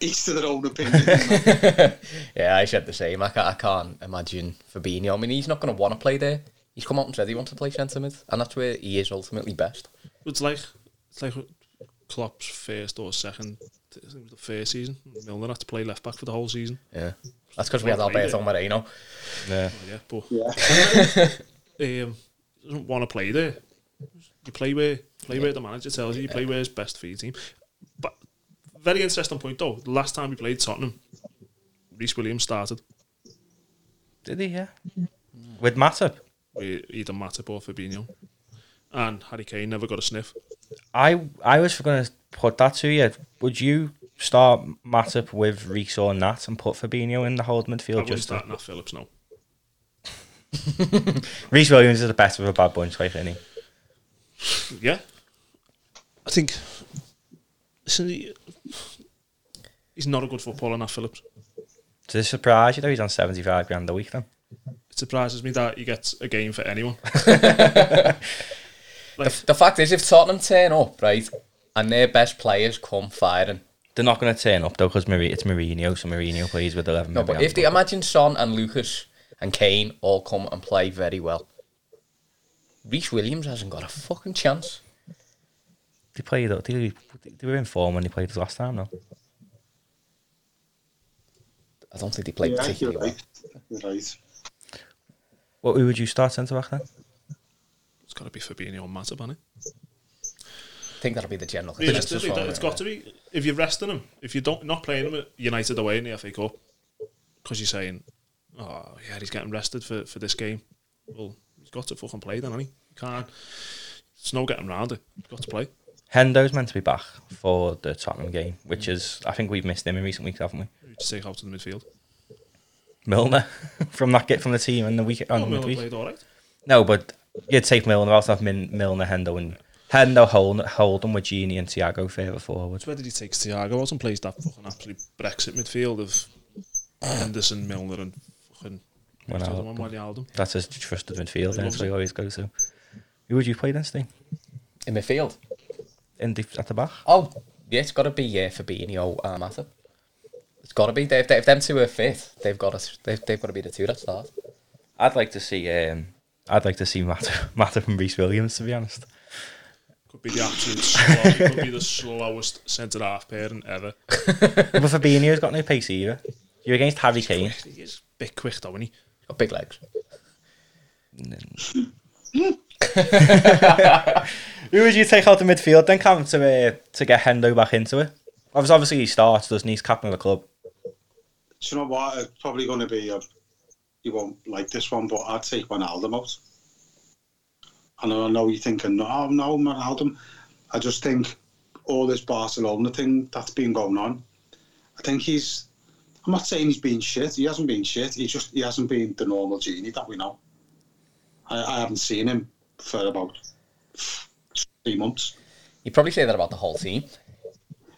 each to their own <laughs> opinion.
Yeah, I said the same. I can't, I can't imagine Fabinho. I mean, he's not going to want to play there. He's come out and said he wants to play centre mid, and that's where he is ultimately best.
It's like, it's like Klopp's first or second, I think it was the first season. Milner had to play left back for the whole season.
Yeah, that's because we had
Well played,
Alberto Moreno.
Yeah.
Yeah, but
yeah. <laughs>
um, doesn't want to play there. You play where play where the manager tells you. You play where is best for your team. But very interesting point though. The last time we played Tottenham, Rhys Williams started.
Did he? Yeah. With Matip.
with either Matip or Fabinho. And Harry Kane never got a sniff.
I I was going to put that to you. Would you start Matip with Rhys or Nat and put Fabinho in the hold midfield?
wouldn't
Just
start Nat Phillips no. <laughs>
Rhys Williams is the best of a bad bunch, like any.
Yeah. I think. Listen, he, he's not a good footballer, Nat Phillips.
Does it surprise you though? He's on seventy five grand a week then.
It surprises me that he gets a game for anyone. <laughs>
The, the fact is, if Tottenham turn up, right, and their best players come firing.
They're not going to turn up though because Mar- it's Mourinho, so Mourinho plays with eleven.
No,
men
but
behind
if they imagine Son and Lucas and Kane all come and play very well, Rhys Williams hasn't got a fucking chance.
They played. They, they were in form when they played us last time, though.
I don't think they played
Yeah, you're
particularly well.
right. You're right.
What who would you start centre back then?
It's got to be Fabinho and Matip, hasn't it?
I think that'll be the general consensus.
Realistically,
for
that,
it,
it's got to be. If you're resting him, if you don't not playing him at United away in the FA Cup, because you're saying, oh yeah, he's getting rested for, for this game. Well, he's got to fucking play then, hasn't he? You can't. It's no getting round it. He's got to play.
Hendo's meant to be back for the Tottenham game, which is I think we've missed him in recent weeks, haven't we?
Who to take out to the midfield?
Milner <laughs> from that get from the team in the week on
Oh,
the
Milner
midweek.
played all right.
No, but you'd take Milner. I also have Min, Milner, Hendo, and Hendo hold hold him with Gini and Thiago further forward.
Where did he take Thiago out and plays that fucking absolute Brexit midfield of Henderson, Milner, and fucking.
When
who's the
I-
other one, Wijnaldum.
That's his trusted midfield.
He
That's
loves
what he always goes to. Who would you play then, Steve?
In midfield.
In the, at the back?
Oh, yeah, it's got to be uh, Fabinho and Matip. It's got to be. They, if, they, if them two are fit, they've got to. They've, they've got to be the two that start.
I'd like to see. Um, I'd like to see Matt, <laughs> Matip and Rhys Williams. To be honest,
Could be the absolute slow, could be the slowest centre half pairing ever. <laughs>
but Fabinho's got no pace either. You're against Harry Kane.
He is a bit quick though, isn't he?
Got big legs. <laughs>
Who would you take out the midfield then, Cam, to uh, to get Hendo back into it? Obviously, obviously he starts, doesn't he? He's captain of the club.
Do you know what? It's probably going to be. A, you won't like this one, but I'd take Wijnaldum out. And I know you're thinking, no, no, Wijnaldum. I just think all this Barcelona thing that's been going on. I think he's. I'm not saying he's been shit. He hasn't been shit. He just he hasn't been the normal Gini that we know. I, I haven't seen him for about three months.
You probably say that about the whole team.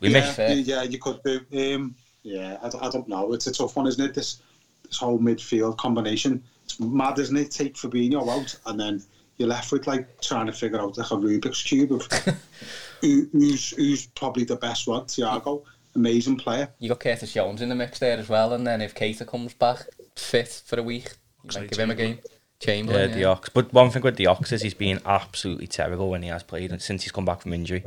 We
yeah,
fair.
yeah, you could do. Um, yeah, I, don't- I don't know. It's a tough one, isn't it? This this whole midfield combination. It's mad, isn't it? Take Fabinho out, and then you're left with like trying to figure out like a Rubik's cube of who, who's who's probably the best one. Thiago, amazing player.
You got Curtis Jones in the mix there as well, and then if Keita comes back fit for a week, you
Say
might give him a
Chamberlain.
game.
Yeah,
Chamberlain.
the
yeah.
Ox. But one thing with the Ox is he's been absolutely terrible when he has played, and since he's come back from injury,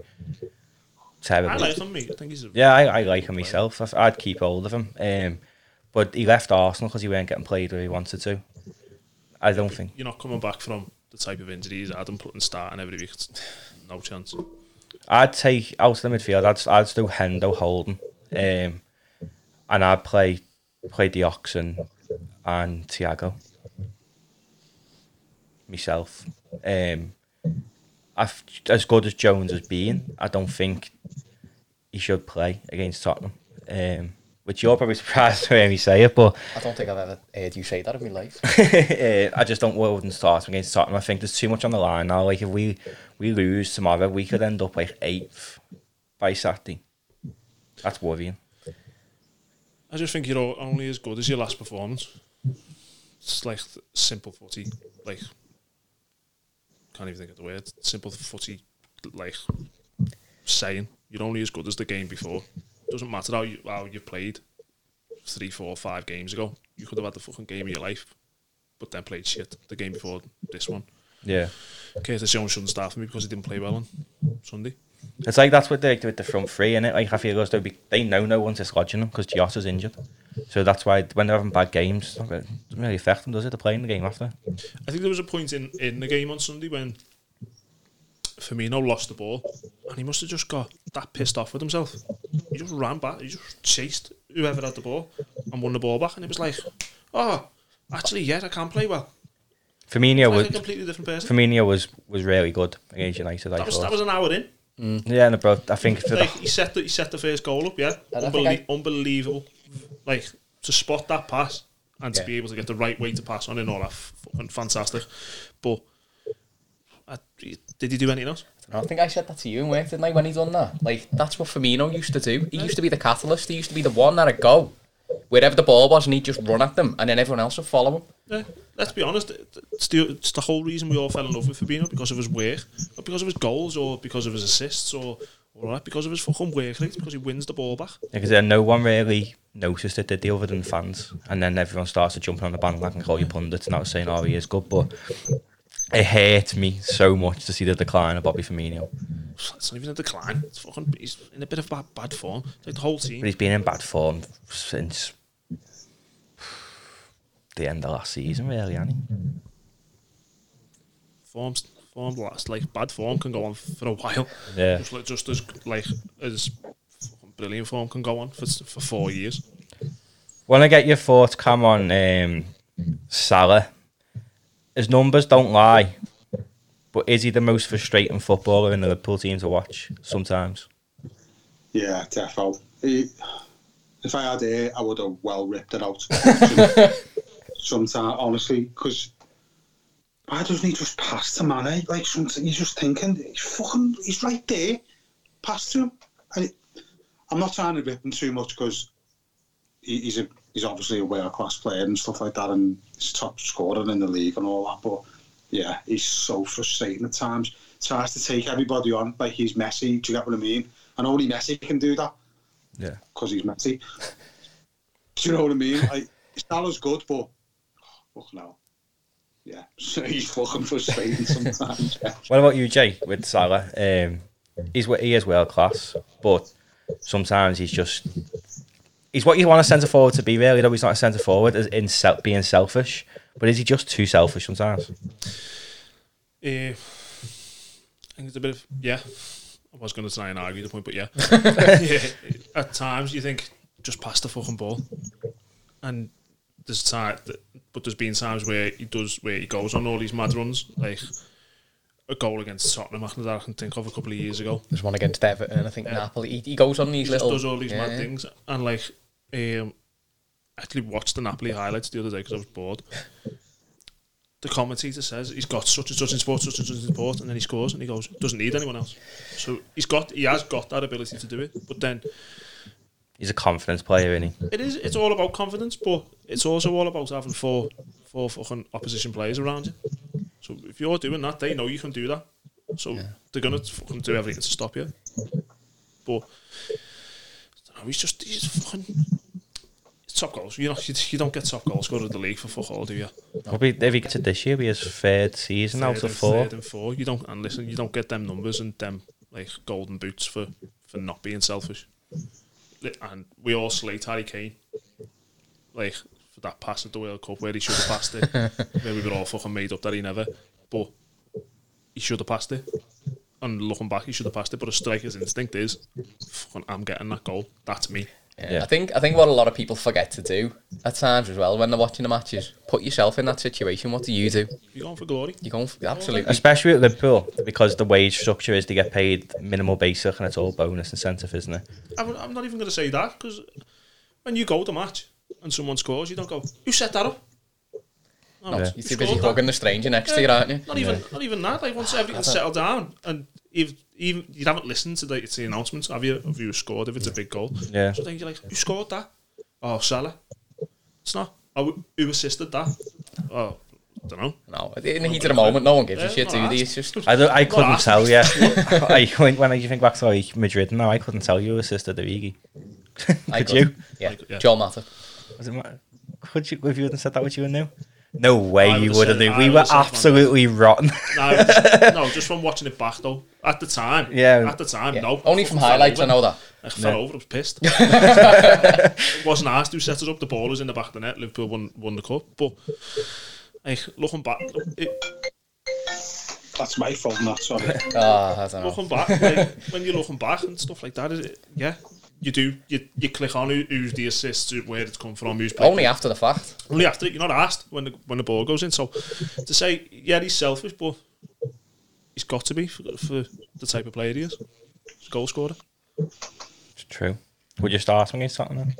terrible.
I like him, mate. I think he's a
Yeah, I, I like him myself. I'd- I'd keep hold of him. Um, but he left Arsenal because he weren't getting played where he wanted to. I don't think.
You're not coming back from the type of injuries Adam putting starting every week. No chance.
I'd take out of the midfield. I'd I'd do Hendo Holden, um, and I'd play play the Oxen and Thiago. Myself, um, I've, as good as Jones has been, I don't think he should play against Tottenham. Um, which you're probably <laughs> surprised to hear me say it, but
I don't think I've ever heard you say that in my life.
uh, <laughs> I just don't wouldn't start against Tottenham. I think there's too much on the line now. Like if we we lose tomorrow, we could end up like eighth by Saturday. That's worrying.
I just think you're o- only as good as your last performance. It's like simple footy, like can't even think of the word. Simple footy, like saying you're only as good as the game before. Doesn't matter how you how you played three, four, five games ago. You could have had the fucking game of your life, but then played shit the game before this one.
Yeah,
Curtis Jones shouldn't start for me because he didn't play well on Sunday.
it's like that's what they do with the front three, and it like I feel as though be, they know no one's dislodging them because Jota's injured. So that's why when they're having bad games, it doesn't really affect them, does it? They're playing the game after.
I think there was a point in, in the game on Sunday when Firmino lost the ball and he must have just got that pissed off with himself. He just ran back, he just chased whoever had the ball and won the ball back. And it was like, oh, Actually, yeah, I can play well.
Firmino
Like
was
a completely different person.
Firmino was was really good against United. I
That was
thought.
that was an hour in.
yeah, no, bro. I think for
Like
the,
he set the he set the first goal up. Yeah,
And I
Unbelie-
I-
unbelievable. Like to spot that pass and to be able to get the right way to pass on and all that, fucking fantastic. But uh, did he do anything else?
I think I said that to you in work, didn't I, when he done that? Like, that's what Firmino used to do. He used to be the catalyst. He used to be the one that'd go wherever the ball was and he'd just run at them and then everyone else would follow him.
Yeah, let's be honest. It's the, it's the whole reason we all fell in love with Fabinho because of his work, not because of his goals or because of his assists or or that, because of his fucking work rate. Because he wins the ball back.
because then no one really noticed it, did they, other than fans? And then everyone started jumping on the bandwagon, and call you pundits, and I was saying, "Oh, he is good," but it hurt me so much to see the decline of Bobby Firmino.
It's not even a decline. It's fucking. He's in a bit of bad, bad form. Like the whole
But
team.
he's been in bad form since the end of last season, really, hasn't he?
Forms, form last like bad form can go on for a while.
Yeah.
Just, like, just as like as fucking brilliant form can go on for for four years.
Want to get your thoughts, come on, um, Salah. His numbers don't lie, but is he the most frustrating footballer in the Liverpool team to watch sometimes?
Yeah, defo. If I had it, I would have well ripped it out. <laughs> Sometimes, honestly, because why doesn't he just pass to Mane? Like something you're just thinking, he's fucking, he's right there. Pass to him. And it, I'm not trying to rip him too much because he, he's a he's obviously a world class player and stuff like that, and he's top scorer in the league and all that. But yeah, he's so frustrating at times. Tries to take everybody on like he's Messi. Do you get what I mean? And only Messi can do that
Yeah.
because he's Messi. Do you know what I mean? Like, Salah's good, but oh, fuck no. Yeah, <laughs> he's fucking frustrating sometimes. Yeah.
What about you, Jay, with Salah? Um, he's he is world class, but sometimes he's just he's what you want a centre forward to be. Really, though he's not a centre forward as in being selfish, but is he just too selfish sometimes?
Uh, I think it's a bit of yeah. I was going to try and argue the point, but yeah. yeah. <laughs> <laughs> At times you think just pass the fucking ball, and there's time, but there's been times where he does where he goes on all these mad runs, like a goal against Tottenham. I can, I can think of a couple of years ago.
There's one against Everton, and I think
Yeah.
Napoli. He, he goes on these
He just
little.
does all these
yeah,
mad things, and like um, I actually watched the Napoli highlights the other day because I was bored. The commentator says he's got such and such in sport, such and such in sport, and then he scores and he goes, doesn't need anyone else. So he's got, he has got that ability to do it. But then
He's a confidence player, isn't he?
it is, it's all about confidence, but it's also all about having four, four fucking opposition players around you. So if you're doing that, they know you can do that. So they're gonna fucking do everything to stop you. But know, he's just he's fucking top goals. You know, you, you don't get top goals scorer of the league for fuck all, do you?
Probably if he gets it this year, be his third season out
Third
of
and-
four.
Third and four. You don't and listen, you don't get them numbers and them like golden boots for for not being selfish. And we all slate Harry Kane, like that pass at the World Cup where he should have passed it. <laughs> where we were all fucking made up that he never, but he should have passed it. And looking back, he should have passed it. But a striker's instinct is, fucking, I'm getting that goal. That's me.
Yeah.
Yeah.
I think I think what a lot of people forget to do at times as well when they're watching the matches, put yourself in that situation. What do you do?
You're going for glory.
You're going for, absolutely.
Especially at Liverpool, because the wage structure is they get paid minimal basic and it's all bonus incentive, isn't it?
I'm, I'm not even going to say that because when you go to match and someone scores, you don't go, "You set that up." No,
No,
Yeah.
you're
you
too
scored
busy
that.
hugging the stranger next to you, aren't you?
Not even, not even that. Like once everything's settled down, and if even you haven't listened to the, to the announcements, have you? Have you scored? If it's a big goal,
Yeah.
So then you're like, who scored that? Oh, Salah. It's not. Oh, who assisted that? Oh, I don't know.
No, in the heat of the moment, no one gives a shit,
not
do they? It's just
I, don't, I couldn't
asked.
tell you. <laughs> <laughs> I, when, when you think back to like Madrid now, I couldn't tell you who assisted Origi.
I
Could you?
Yeah,
Like, yeah.
Joel Matip.
Was it, Ma- could you? If you hadn't said that, would you have knew? No way
I
you
would've
have
said-
knew. We were
would've said Van Dijk.
absolutely rotten.
No, just, no, just <laughs> from watching it back though. At the time,
Yeah.
At the time,
Yeah.
no.
Only from highlights, I
over.
know that.
I fell over. I was pissed. <laughs> it wasn't asked who set us up. The ball was in the back of the net. Liverpool won, won the cup. But like looking back, it,
That's my fault, not sorry.
I don't know.
looking back, like, <laughs> when you're looking back and stuff like that, is it, yeah, you do you, you click on who, who's the assist, where it's come from, who's played
Only after the fact.
only after it, you're not asked when the when the ball goes in. So to say, yeah, he's selfish, but he's got to be for, for the type of player he is. He's a goal scorer,
It's true. Would you start him against Tottenham?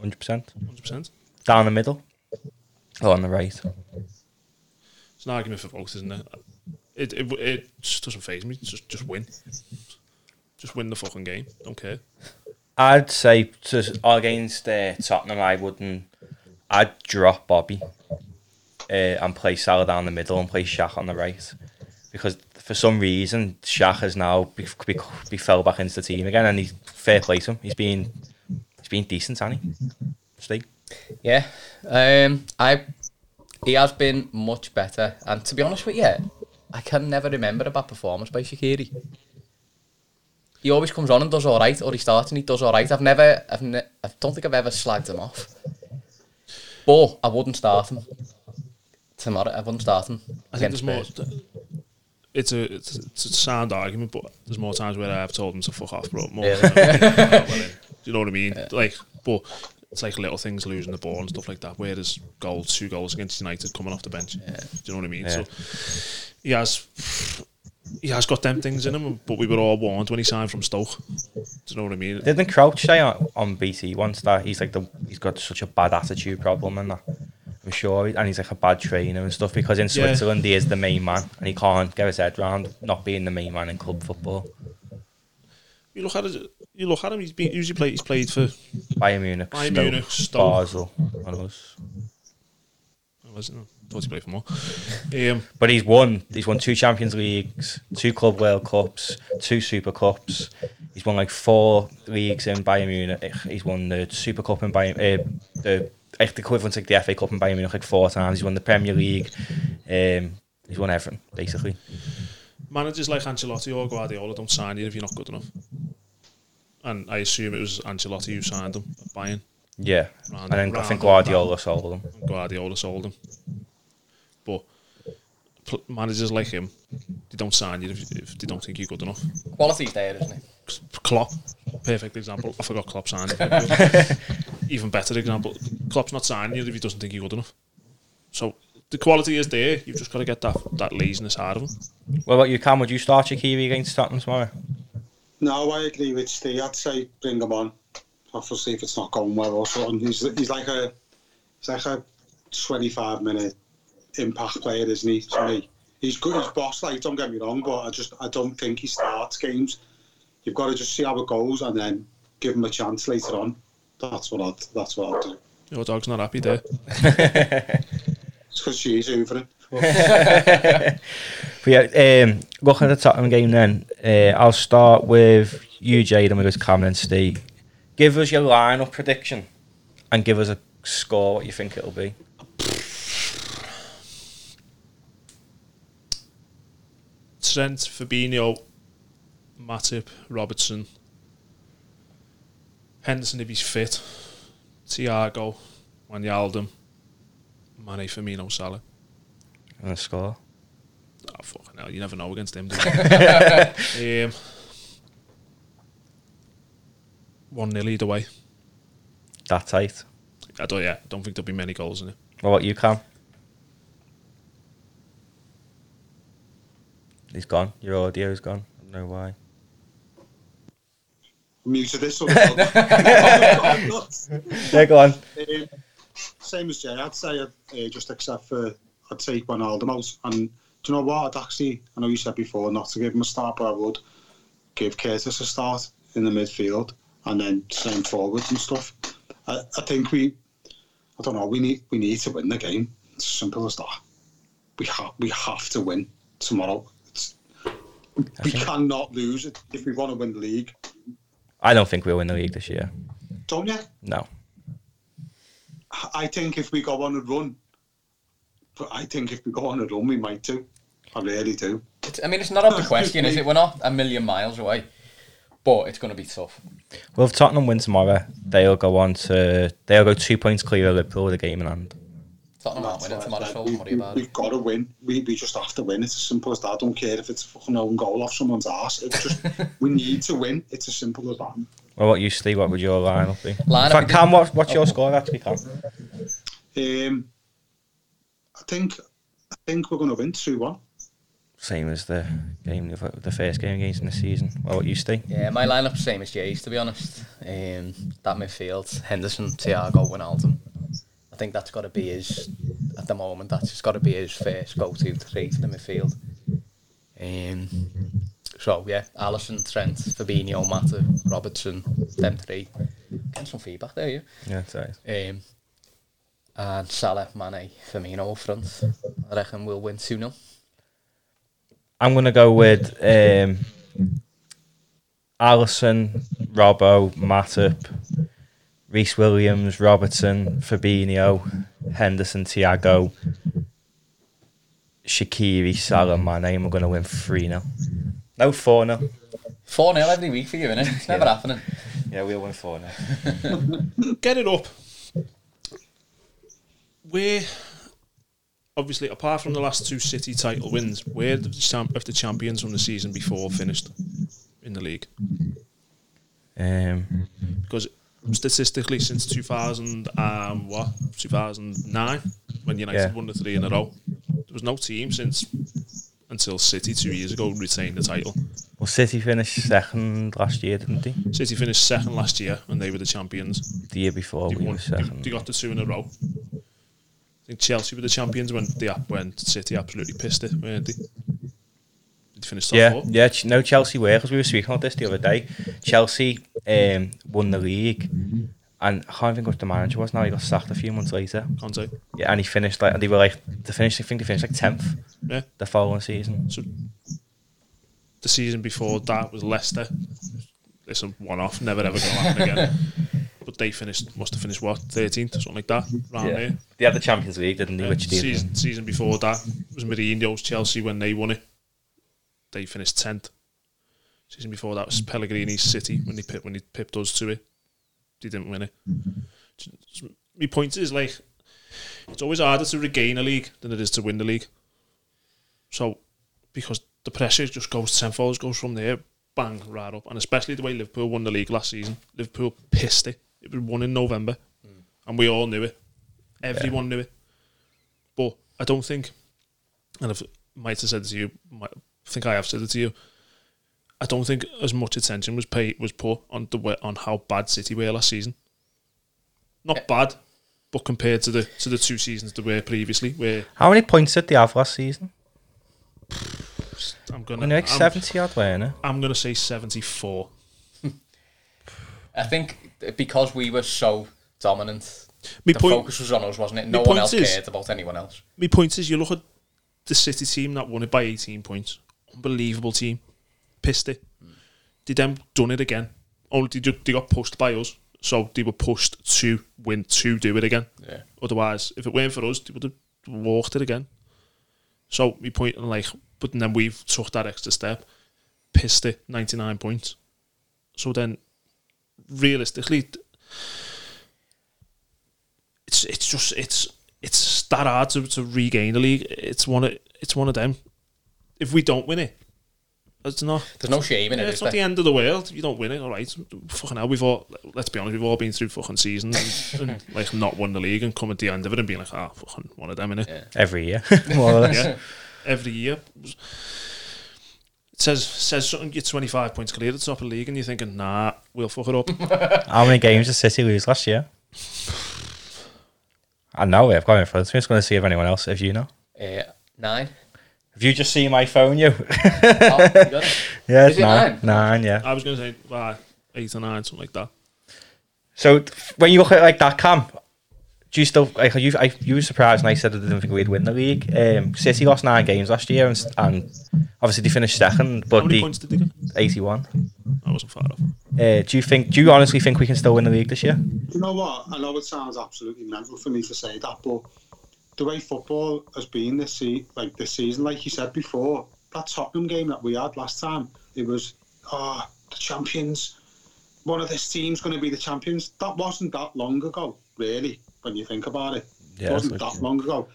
100%.
hundred percent.
Down the middle? Or on the right?
It's an argument for both, isn't it? It it, it just doesn't phase me. Just just win, just win the fucking game. Don't care.
I'd say to, against uh, Tottenham, I wouldn't. I'd drop Bobby uh, and play Salah down the middle and play Shaq on the right. Because for some reason, Shaq has now be, be, be fell back into the team again, and he's fair play to him. He's been he's been decent, hasn't he? Steve?
Yeah. Um, I he has been much better, and to be honest with you, I can never remember a bad performance by Shaqiri. He always comes on and does all right, or he starts and he does all right. I've never, I've ne- I don't think I've ever slagged him off. But I wouldn't start him tomorrow. I wouldn't start him.
I think
against
there's more. It's a it's, it's a sound argument, but there's more times where I've told him to fuck off, bro. More
Yeah.
than I've been, well in. Do you know what I mean? Like, but it's like little things, losing the ball and stuff like that. Where Whereas goals, two goals against United coming off the bench. Yeah. Do you know what I mean?
Yeah.
So he has he has got them things in him, but we were all warned when he signed from Stoke. Do you know what I mean?
Didn't Crouch say on, on BT once that he's like the he's got such a bad attitude problem and that? I'm sure, and he's like a bad trainer and stuff because in
Yeah.
Switzerland he is the main man and he can't get his head round not being the main man in club football.
You look at it. You look at him. He's been usually played. He's played for.
Bayern Munich,
Bayern
Stoke,
Munich, Stoke.
Basel, and us.
I wasn't. I thought he played for more. <laughs> Um,
But he's won. He's won two Champions Leagues, two Club World Cups, two Super Cups. He's won like four leagues in Bayern Munich. He's won the Super Cup in Bayern. Uh, the like the equivalent to like the FA Cup in Bayern Munich like four times. He's won the Premier League. Um, he's won everything basically.
managers like Ancelotti or Guardiola don't sign you if you're not good enough. And I assume it was Ancelotti who signed him at Bayern.
Yeah,
Round-
and then I think
and
Guardiola sold him.
and Guardiola sold him. But pl- managers like him, they don't sign you if, if they don't think you're good enough.
Quality's there, isn't it?
Klopp, perfect example. I forgot Klopp signed him. <laughs> Even better example. Klopp's not signing you if he doesn't think you're good enough. So the quality is there. You've just got to get that that laziness out of him.
Well, what about you, Cam? Would you start Shaqiri against Tottenham tomorrow?
No, I agree with Steve. I'd say bring him on. Obviously, if it's not going well or something, he's, he's like a he's like a 25 minute impact player, isn't he? To me, he's good. He's boss. Like, don't get me wrong, but I just I don't think he starts games. You've got to just see how it goes and then give him a chance later on. That's what I'd that's what I'd do.
Your dog's not happy there. <laughs>
It's because she's hoovering. <laughs>
But yeah, um, looking at the Tottenham game then, uh, I'll start with you, Jade, and we go to Cameron and Steve. Give us your lineup prediction and give us a score what you think it'll be.
Trent, Fabinho, Matip, Robertson, Henderson if he's fit, Thiago, Wijnaldum, Mane, Firmino, Salah.
And a score.
Oh, fucking hell, you never know against them, do you? <laughs> um, 1 0 either way.
That tight.
I don't, yeah, I don't think there'll be many goals in it.
What about you, Cam? He's gone. Your audio's gone. I don't know why.
Muted this. Or <laughs> <laughs>
Yeah, go on.
Um, same as Jay, I'd say uh, just except for I'd take Wijnaldum out. And do you know what? I'd actually, I know you said before not to give him a start, but I would give Curtis a start in the midfield and then same forwards and stuff. I, I think we, I don't know, we need we need to win the game. It's simple as that. We have we have to win tomorrow. It's, we cannot lose it if we want to win the league,
I don't think we'll win the league this year.
don't you?
No.
I think if we go on a run, but I think if we go on a run, we might do. I really do.
It's, I mean, it's not up to <laughs> question, is it? We're not a million miles away, but it's going to be tough.
Well, if Tottenham win tomorrow, they'll go on to they'll go two points clear of Liverpool with a game in hand.
Tottenham aren't winning tomorrow, so
we,
don't worry about it.
We've got to win. We, we just have to win. It's as simple as that. I don't care if it's a fucking own goal off someone's ass. It's just <laughs> we need to win. It's as simple as that.
Well, what you, Steve? What would your lineup be?
Lineup
In fact,
would be-
Cam, what, what's your score actually, Cam?
Um, I think I think we're going to win two one.
Same as the game, the first game against in the season. What about you, Steve?
Yeah, my lineup's same as Jay's to be honest. Um, that midfield, Henderson, Thiago, Wijnaldum. I think that's got to be his at the moment. That's got to be his first go-to three for the midfield. Um, so yeah, Alisson, Trent, Fabinho, Matip, Robertson, them three. Getting some feedback there, you.
Yeah, sorry.
Um, and Salah, Mane, Firmino up front. I reckon we'll win 2 0.
I'm gonna go with um, Allison, Robbo, Matip, Rhys Williams, Robertson, Fabinho, Henderson, Thiago, Shaqiri, Salah, Mane. and We're gonna win three 0 No four 0
4 0 every week for you, innit? It's never
Yeah.
happening.
Yeah, we'll win four 0 <laughs>
Get it up. Where, obviously, apart from the last two City title wins, where the, champ- have the champions from the season before finished in the league?
Um,
Because statistically, since 2000, um, what 2009, when United
Yeah.
won the three in a row, there was no team since until City two years ago retained the title.
well, City finished second last year, didn't they?
City finished second last year when they were the champions.
The year before
They,
we
won,
were second.
they got the two in a row. I think Chelsea were the champions when they when City absolutely pissed it, weren't they? Finished
Yeah,
four.
yeah. No, Chelsea were because we were speaking about this the other day. Chelsea um, won the league, and I can't think what the manager was. Now he got sacked a few months later.
Can't say.
Yeah, and he finished like and they were like they finished. I think they finished like tenth
Yeah.
the following season.
So the season before that was Leicester. It's a one off, never ever gonna happen again. <laughs> But they finished must have finished what, thirteenth, or something like that. Round
Yeah,
there.
they had the Champions League, didn't they?
Yeah,
Which
season, season before that was Mourinho's Chelsea when they won it. They finished tenth. Season before that was Pellegrini's City when they pipped when he pipped us to it. They didn't win it. My point is like it's always harder to regain a league than it is to win the league. So because the pressure just goes tenfold, goes from there, bang, right up. And especially the way Liverpool won the league last season. Liverpool pissed it. It was won in November. Mm. And we all knew it. Everyone knew it. But I don't think, and I might have said to you, think I have said it to you. I don't think as much attention was paid was put on the on how bad City were last season. Not bad, but compared to the to the two seasons they were previously, where
How many points did they have last season?
I'm gonna
like
I'm,
seventy odd, weren't?
I'm gonna say seventy four.
I think because we were so dominant,
My
the
point,
focus was on us, wasn't it? No one else
is-
cared about anyone else.
my point is, you look at the City team that won it by 18 points. Unbelievable team. Pissed it. They then done it again. Only they, they got pushed by us, so they were pushed to win to do it again.
Yeah.
Otherwise, if it weren't for us, they would have walked it again. So we point, and like, but then we've took that extra step, pissed it, 99 points. So then, realistically, it's it's just it's it's that hard to, to regain the league. It's one of it's one of them. If we don't win it, it's not.
There's no shame in
Yeah,
it,
it's
is
not the end of the world. If you don't win it, all right. Fucking hell, we've all let's be honest, we've all been through fucking seasons and, <laughs> and like not won the league and come at the end of it and being like, ah, fucking one of them in it.
Yeah.
Every year, <laughs> more or less.
Yeah, every year. It says says something. You're 25 points clear at the top of the league, and you're thinking, nah, we'll fuck it up. <laughs>
How many games did City lose last year? <sighs> I know it. I've got it in front of me. I'm just going to see if anyone else, if you know.
Uh, nine.
Have you just seen my phone, you?
Oh, you got it. <laughs>
yeah,
Is it nine?
Nine, yeah.
I was going to say, well, eight or nine, something like that.
So when you look at it like that, Cam, do you still like? Are you, I, you were surprised when I said I didn't think we'd win the league. Um, City lost nine games last year, and, and obviously they finished second,
How
but
many
the
points did they get?
eighty-one.
I wasn't far off.
Uh, do you think? Do you honestly think we can still win the league this year?
You know what? I know it sounds absolutely mental for me to say that, but the way football has been this se- like this season, like you said before, that Tottenham game that we had last time, it was ah the champions. One of this team's going to be the champions. That wasn't that long ago, really, when you think about it.
Yeah,
it wasn't
like-
that long ago.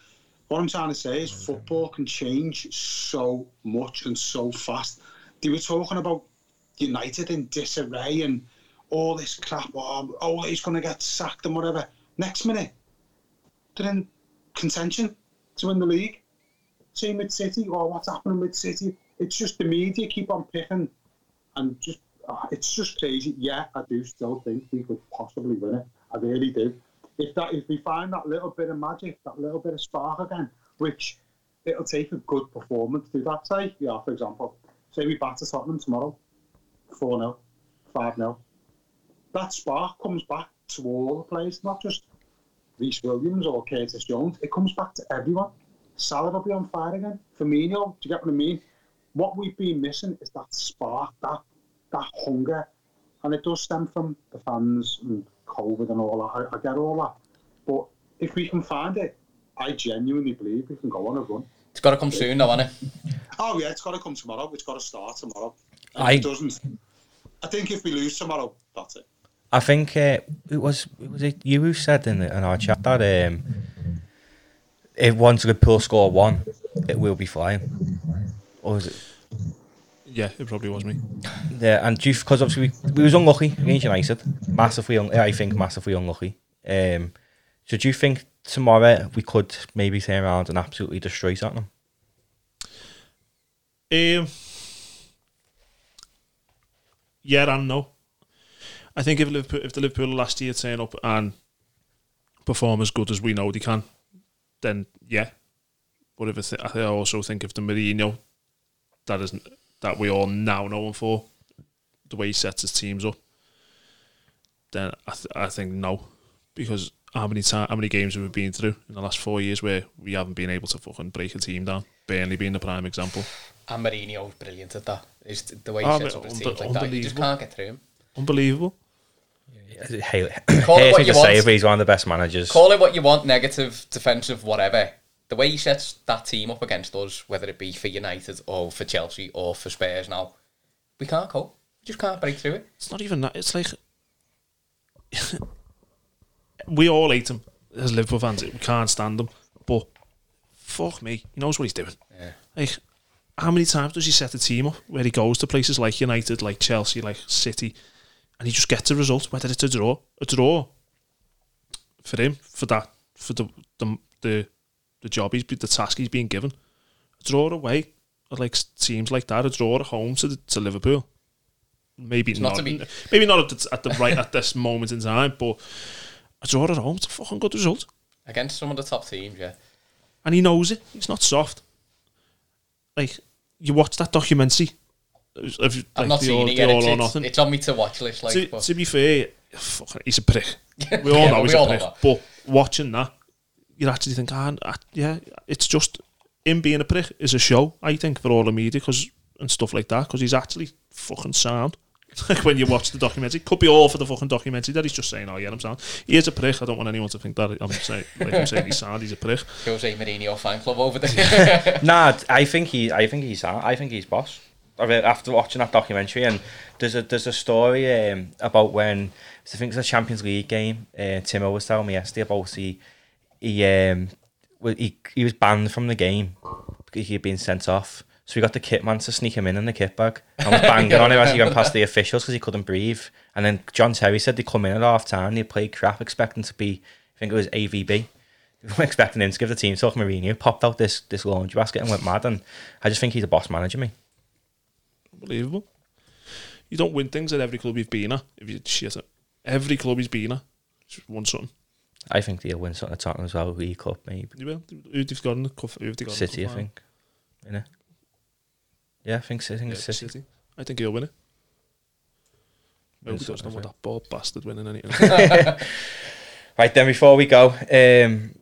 What I'm trying to say is football can change so much and so fast. They were talking about United in disarray and all this crap. Oh, oh he's going to get sacked and whatever. Next minute, they're in contention to win the league. Same with City. Or what's happening with City? It's just the media keep on picking, and just ah, it's just crazy. Yeah, I do still think we could possibly win it. I really do. If that if we find that little bit of magic, that little bit of spark again, which it'll take a good performance to do that. Say, yeah, for example, say we batter Tottenham tomorrow, four 0 five 0 That spark comes back to all the players, not just Rhys Williams or Curtis Jones. It comes back to everyone. Salah will be on fire again. Firmino, do you get what I mean? What we've been missing is that spark, that that hunger, and it does stem from the fans and COVID and all that. I, I get all that, but if we can find it, I genuinely believe we can go on a run.
It's got to come soon, though, hasn't it?
Oh yeah, it's got to come tomorrow. It's got to start tomorrow. And
I-
it doesn't. I think if we lose tomorrow, that's it.
I think uh, it was it was it you who said in, the, in our chat that um, if once Liverpool score one, it will be flying. Or was it?
Yeah, it probably was me.
Yeah, and you because obviously we, we was unlucky against United, massively. Un- I think massively unlucky. Um, so do you think tomorrow we could maybe turn around and absolutely destroy Tottenham?
Um, yeah and no. I think if Liverpool, if the Liverpool last year turn up and perform as good as we know they can, then yeah. But if I, th- I also think if the Mourinho that isn't that we all now know him for, the way he sets his teams up, then I, th- I think no, because how many time, how many games have we been through in the last four years where we haven't been able to fucking break a team down? Burnley being the prime example.
And Mourinho was brilliant at that. Is the way he
Oh,
sets
but
up his teams like that. You just can't get through him.
Unbelievable.
Hey,
Call it
hate
what
to
you
say,
want.
but he's one of the best managers.
Call it what you want, negative, defensive, whatever. The way he sets that team up against us, whether it be for United or for Chelsea or for Spurs now, we can't cope. We just can't break through it.
It's not even that. It's like <laughs> we all hate him as Liverpool fans. We can't stand him, but fuck me, he knows what he's doing.
Yeah.
Like, how many times does he set a team up where he goes to places like United, like Chelsea, like City, and he just gets a result, whether it's a draw, a draw for him, for that, for the the the, the job he's the task he's being given, a draw away, like teams like that, a draw at home to the, to Liverpool. Maybe
not
not,
to be-
maybe not at the, at the right at this moment in time, but a draw at home, it's a fucking good result.
Against some of the top teams, yeah.
and he knows it. He's not soft. Like you watch that documentary. Of, of,
I've
like,
not
the
seen
all,
it yet. It's, it's, it's on me to watch list. Like,
to, to be fair, fucking, he's a prick. <laughs> We all
Yeah,
know he's
all
a prick. But watching that, you actually think, ah, ah, yeah, it's just him being a prick is a show. I think for all the media because and stuff like that because he's actually fucking sound. <laughs> Like when you watch the documentary, could be all for the fucking documentary that he's just saying, "Oh yeah, I'm sound." He is a prick. I don't want anyone to think that I'm saying like I'm saying he's sound. He's a prick. <laughs>
Jose Mourinho fan club over there.
Nah, I think he. I think he's. Sad. I think he's boss. I after watching that documentary, and there's a there's a story um, about when I think it's a Champions League game. Uh, Timo was telling me yesterday about he he um he he was banned from the game because he had been sent off. So we got the kit man to sneak him in in the kit bag and was banging on him as he went past the officials because he couldn't breathe. And then John Terry said they come in at half time, they played crap, expecting to be, I think it was AVB. Were expecting him to give the team talk Mourinho, popped out this this laundry basket and went mad. And I just think he's a boss manager, me.
Unbelievable. You don't win things at every club you've been at. If you shit at every club he's been at, he's won something.
I think they'll win something at Tottenham as well, League Cup maybe.
You will. Who'd have got in the cup? Who'd have got in the
City, I
cup final?
think. Innit? Yeah, I think, I think
Yeah,
it's City.
City. I think he'll win it. I hope he doesn't want that bald bastard winning anything. <laughs>
Right then, before we go, um,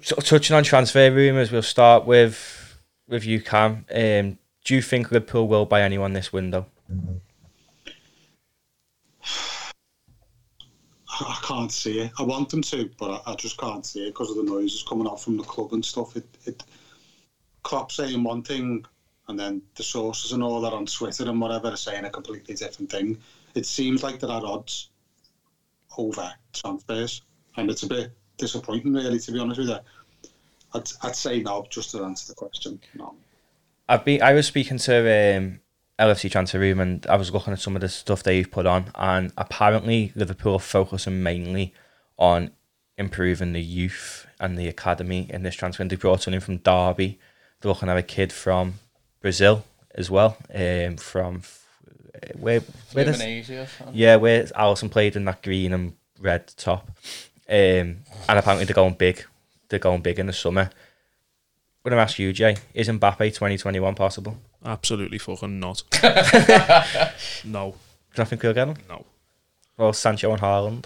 touching on transfer rumours, we'll start with with you, Cam. Um, do you think Liverpool will buy anyone this window?
I can't see it. I want them to, but I, just can't see it because of the noises coming out from the club and stuff. It, it Klopp saying one thing, and then the sources and all that on Twitter and whatever are saying a completely different thing. It seems like there are odds over transfers, and it's a bit disappointing, really, to be honest with you. I'd, I'd say no, just to answer the question. No.
I've been. I was speaking to um, LFC transfer room and I was looking at some of the stuff they've put on, and apparently Liverpool are focusing mainly on improving the youth and the academy in this transfer. And they brought someone in from Derby. They're looking at a kid from Brazil as well. Um, from uh, where where does
Fluminense or something.
yeah where Alisson played in that green and red top. Um, and apparently they're going big. They're going big in the summer. I'm gonna ask you, Jay. Is Mbappe 2021 possible?
Absolutely fucking not. <laughs> no,
Do you think we'll get him?
no,
Well, Sancho and Haaland.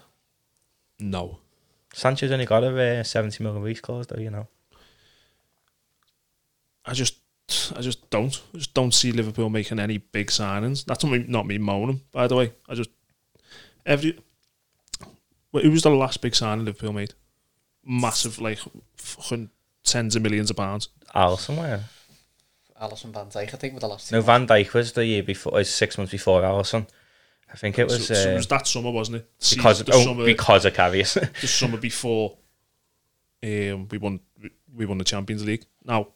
no.
Sancho's only got a uh, 70 million release clause, though, you know.
I just, I just don't, I just don't see Liverpool making any big signings. That's not me, not me moaning, by the way. I just every. Who was the last big signing Liverpool made? Massive, like fucking tens of millions of pounds.
Alisson, where?
Alisson Van Dijk, I think, with the last two.
No, Van Dijk was the year before, was six months before Alisson. I think it was,
so, so
uh,
it was that summer, wasn't it? The
because,
season- the
oh,
summer,
because of Karius. <laughs>
the summer before um, we won we won the Champions League. Now,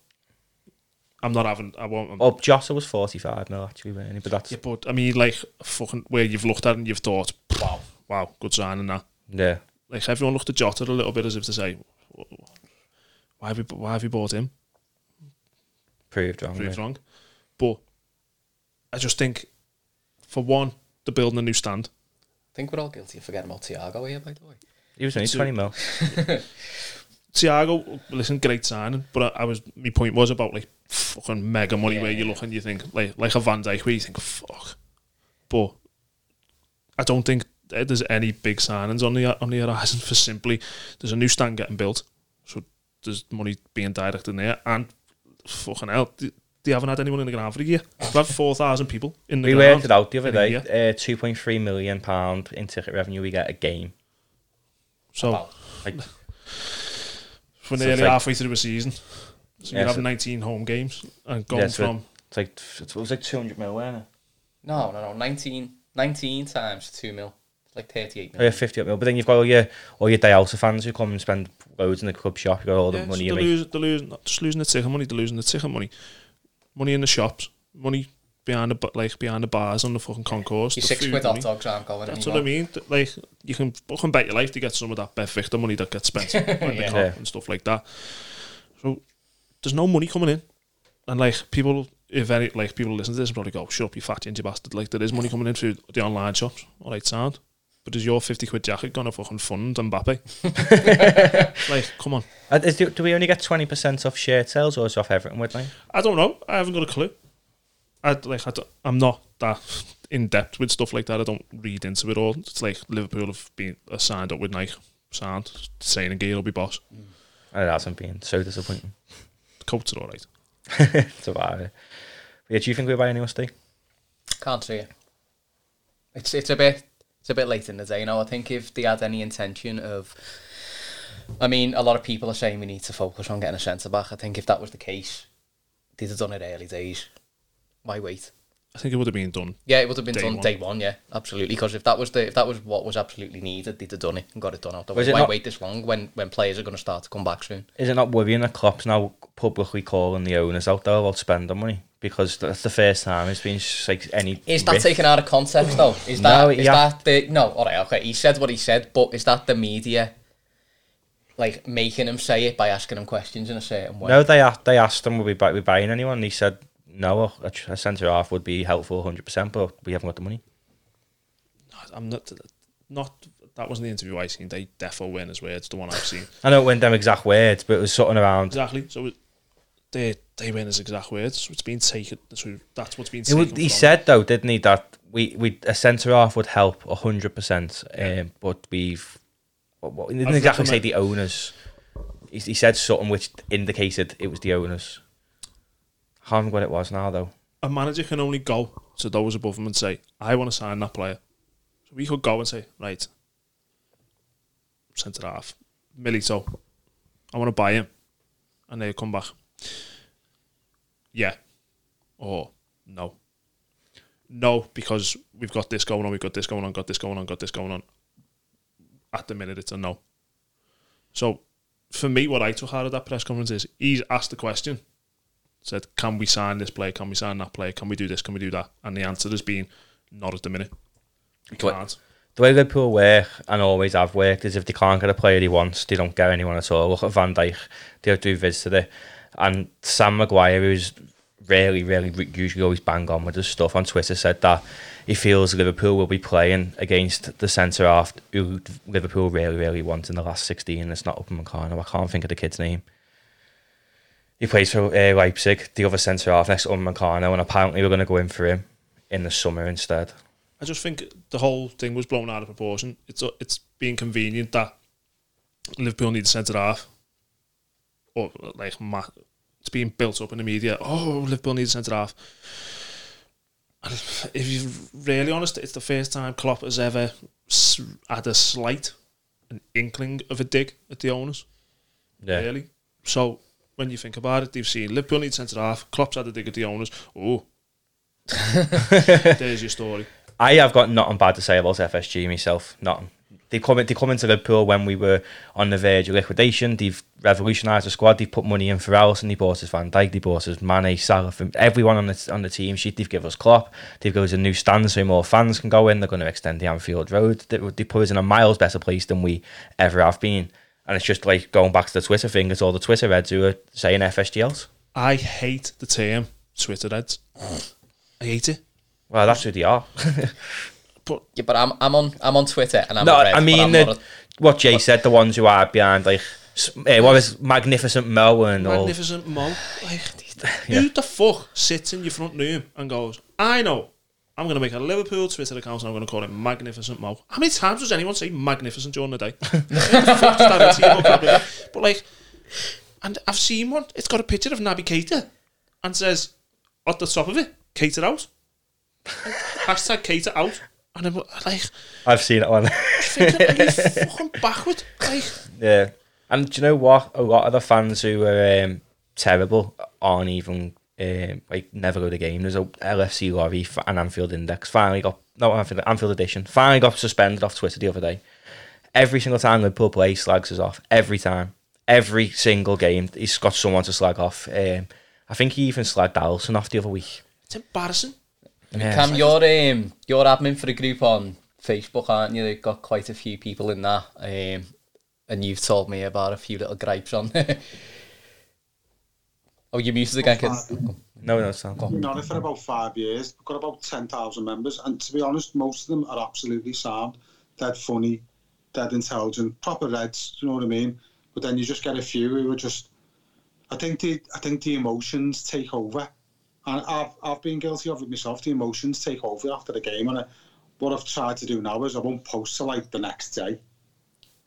I'm not having. I won't. I'm,
oh, Jota was 45 mil, actually, weren't he? But that's,
yeah, but I mean, like fucking where you've looked at it and you've thought, wow, wow, good signing that.
yeah.
Like everyone looked at Jota a little bit as if to say, why have we why have we bought him?
Proved wrong.
Proved
yeah.
wrong. But I just think, for one, they're building a new stand.
I think we're all guilty of forgetting about Thiago here, by the way.
He was only
Two-
20 mil. <laughs>
Thiago, listen, great signing, but I, I was my point was about like fucking mega money
Yeah,
where you
yeah.
look and you think like like a Van Dijk where you think fuck, but I don't think there's any big signings on the on the horizon for simply there's a new stand getting built, so there's money being directed in there and fucking hell. They, they haven't had anyone in the ground for a year. They've had 4,000 people in the
We
ground.
worked it out the other day. Uh, 2.3 million pound in ticket revenue we get a game.
So
Wow.
Like,
we're
so
nearly
like-
halfway through a season. So
Yeah,
you have
so-
19 home games and gone
Yeah, so
from
it's like it was like 200 mil, wasn't it?
No, no, no. 19, 19 times 2 mil. It's like 38
Oh, yeah,
million.
50 mil. But then you've got all your all your Dialta fans who come and spend loads in the club shop. You've got all the
Yeah, so
money you
they're,
make.
losing, they're losing, not just losing the ticket money, they're losing the ticket money, money in the shops, money behind the bu- like behind the bars on the fucking concourse.
Your
the
six
food
quid
money.
hot dogs aren't going
That's
anymore.
what I mean. Like you can fucking bet your life to get some of that BetVictor money that gets spent <laughs> in the
Yeah.
Kop
Yeah.
and stuff like that. So there's no money coming in, and like people, if any, like people listen to this, and probably go, "Shut up, you fat ginger bastard!" Like there is money coming in through the online shops. All right, sound. But is your fifty quid jacket gonna fucking fund Mbappe? <laughs> like, come on.
Uh, is, do, do we only get 20% off shirt sales or is it off everything, would they?
I don't know. I haven't got a clue. I, like, I I'm not that in depth with stuff like that. I don't read into it all. It's like Liverpool have been uh, signed up with Nike. Signed, saying a gear will be boss.
Oh, It hasn't been so disappointing.
The coats are all right.
it's about it. Yeah, do you think we'll buy anyone, Steve?
Can't see it. It's it's a bit it's a bit late in the day now. I think if they had any intention of, I mean, a lot of people are saying we need to focus on getting a centre back. I think if that was the case, they'd have done it early days. Why wait?
I think it would have been done.
Yeah, it would have been
Day
done
one.
day one. Yeah, absolutely. Because if that was the if that was what was absolutely needed, they'd have done it and got it done out the way. Why
not-
wait this long when when players are going to start to come back soon?
Is it not worrying that Klopp's now publicly calling the owners out there about spending money? Because that's the first time it's been like any.
Is that
risk.
taken out of context though? Is
No,
that is
yeah.
that the no? All right, okay. He said what he said, but is that the media like making him say it by asking him questions in a certain way?
No, they asked, they asked him, will we, buy, we buying anyone? And he said, no, a, a centre half would be helpful 100%, but we haven't got the money.
I'm not. Not that wasn't the interview I seen. They defo win his words. The one I've seen.
I know it went them exact words, but it was something around.
Exactly. So it, they they win his exact words. So it's been taken. So that's what's been taken.
would, he
from-
said though, didn't he, that we, we a centre half would help hundred percent, um, but we've. Well, well, he didn't
I've
exactly say the owners. He, he said something which indicated it was the owners. I can't remember what it was now though.
a manager can only go to those above him and say, I want to sign that player. So we could go and say, right, centre half, Milito, I want to buy him. And they come back, yeah, or no. No, because we've got this going on, we've got this going on, got this going on, got this going on. At the minute, it's a no. So, for me, what I took out of that press conference is he's asked the question said, "Can we sign this player? Can we sign that player? Can we do this? Can we do that?" And the answer has been, "Not at the minute. Can't."
The way Liverpool work and always have worked is if they can't get a player he wants, they don't get anyone at all. Look at Van Dijk, they'll do visited And Sam Maguire, who's really, really usually always bang on with his stuff on Twitter, said that he feels Liverpool will be playing against the centre half who Liverpool really, really want in the last 16. It's not Upamecano. I can't think of the kid's name. He plays for uh, Leipzig, the other centre half next to Meccano, and apparently we're going to go in for him in the summer instead.
I just think the whole thing was blown out of proportion. It's it's being convenient that Liverpool need a centre half, or like it's being built up in the media. Oh, Liverpool needs a centre half. And if you're really honest, it's the first time Klopp has ever had a slight, an inkling of a dig at the owners.
Yeah.
Really. So when you think about it, they've seen Liverpool need centre half. Klopp's had a dig at the owners. Oh, <laughs> there's your story.
I have got nothing bad to say about FSG myself. Nothing. They come they come into Liverpool when we were on the verge of liquidation. They've revolutionised the squad. They've put money in for Alisson. They bought us Van Dijk. They bought us Mane, Salah. From everyone on the on the team sheet. They've given us Klopp. They've given us a new stand so more fans can go in. They're going to extend the Anfield Road. They, they put us in a miles better place than we ever have been. And it's just like going back to the Twitter thing. It's all the Twitter heads who are saying FSGLs.
I hate the term Twitter heads. I hate it.
Well, that's who they are. <laughs>
But
Yeah, but I'm I'm on I'm on Twitter and I'm
No,
red,
I mean the,
a-
what Jay said. The ones who are behind, like s- eh, what was Magnificent Mo and all.
magnificent Mo, like, <laughs>
Yeah.
who the fuck sits in your front room and goes, I know, I'm going to make a Liverpool Twitter account and I'm going to call it Magnificent Mo. How many times does anyone say magnificent during the day? <laughs> The fuck does that into your vocabulary? But like, and I've seen one, it's got a picture of Naby Keita and says, at the top of it, Keita out. <laughs> Hashtag Keita out. And I'm like,
I've seen it on.
thinking, are fucking backward? Like,
yeah, and do you know what? A lot of the fans who are um, terrible aren't even um, like never go to the game. There's a LFC lorry and Anfield Index finally got no Anfield, Anfield Edition finally got suspended off Twitter the other day. Every single time Liverpool play, slags us off. Every time, every single game, he's got someone to slag off. Um, I think he even slagged Alisson off the other week.
it's embarrassing.
Yeah,
Cam, you're um, you're admin for the group on Facebook, aren't you? They've got quite a few people in that, um, and you've told me about a few little gripes on. There. <laughs> oh, you muted again, kid.
no, no, it's not.
Been on it for about five years. We've got about 10,000 members. And to be honest, most of them are absolutely sound, dead funny, dead intelligent, proper reds, you know what I mean? But then you just get a few who are just. I think the I think the emotions take over, and I've I've been guilty of it myself. The emotions take over after the game, and I, what I've tried to do now is I won't post to like the next day,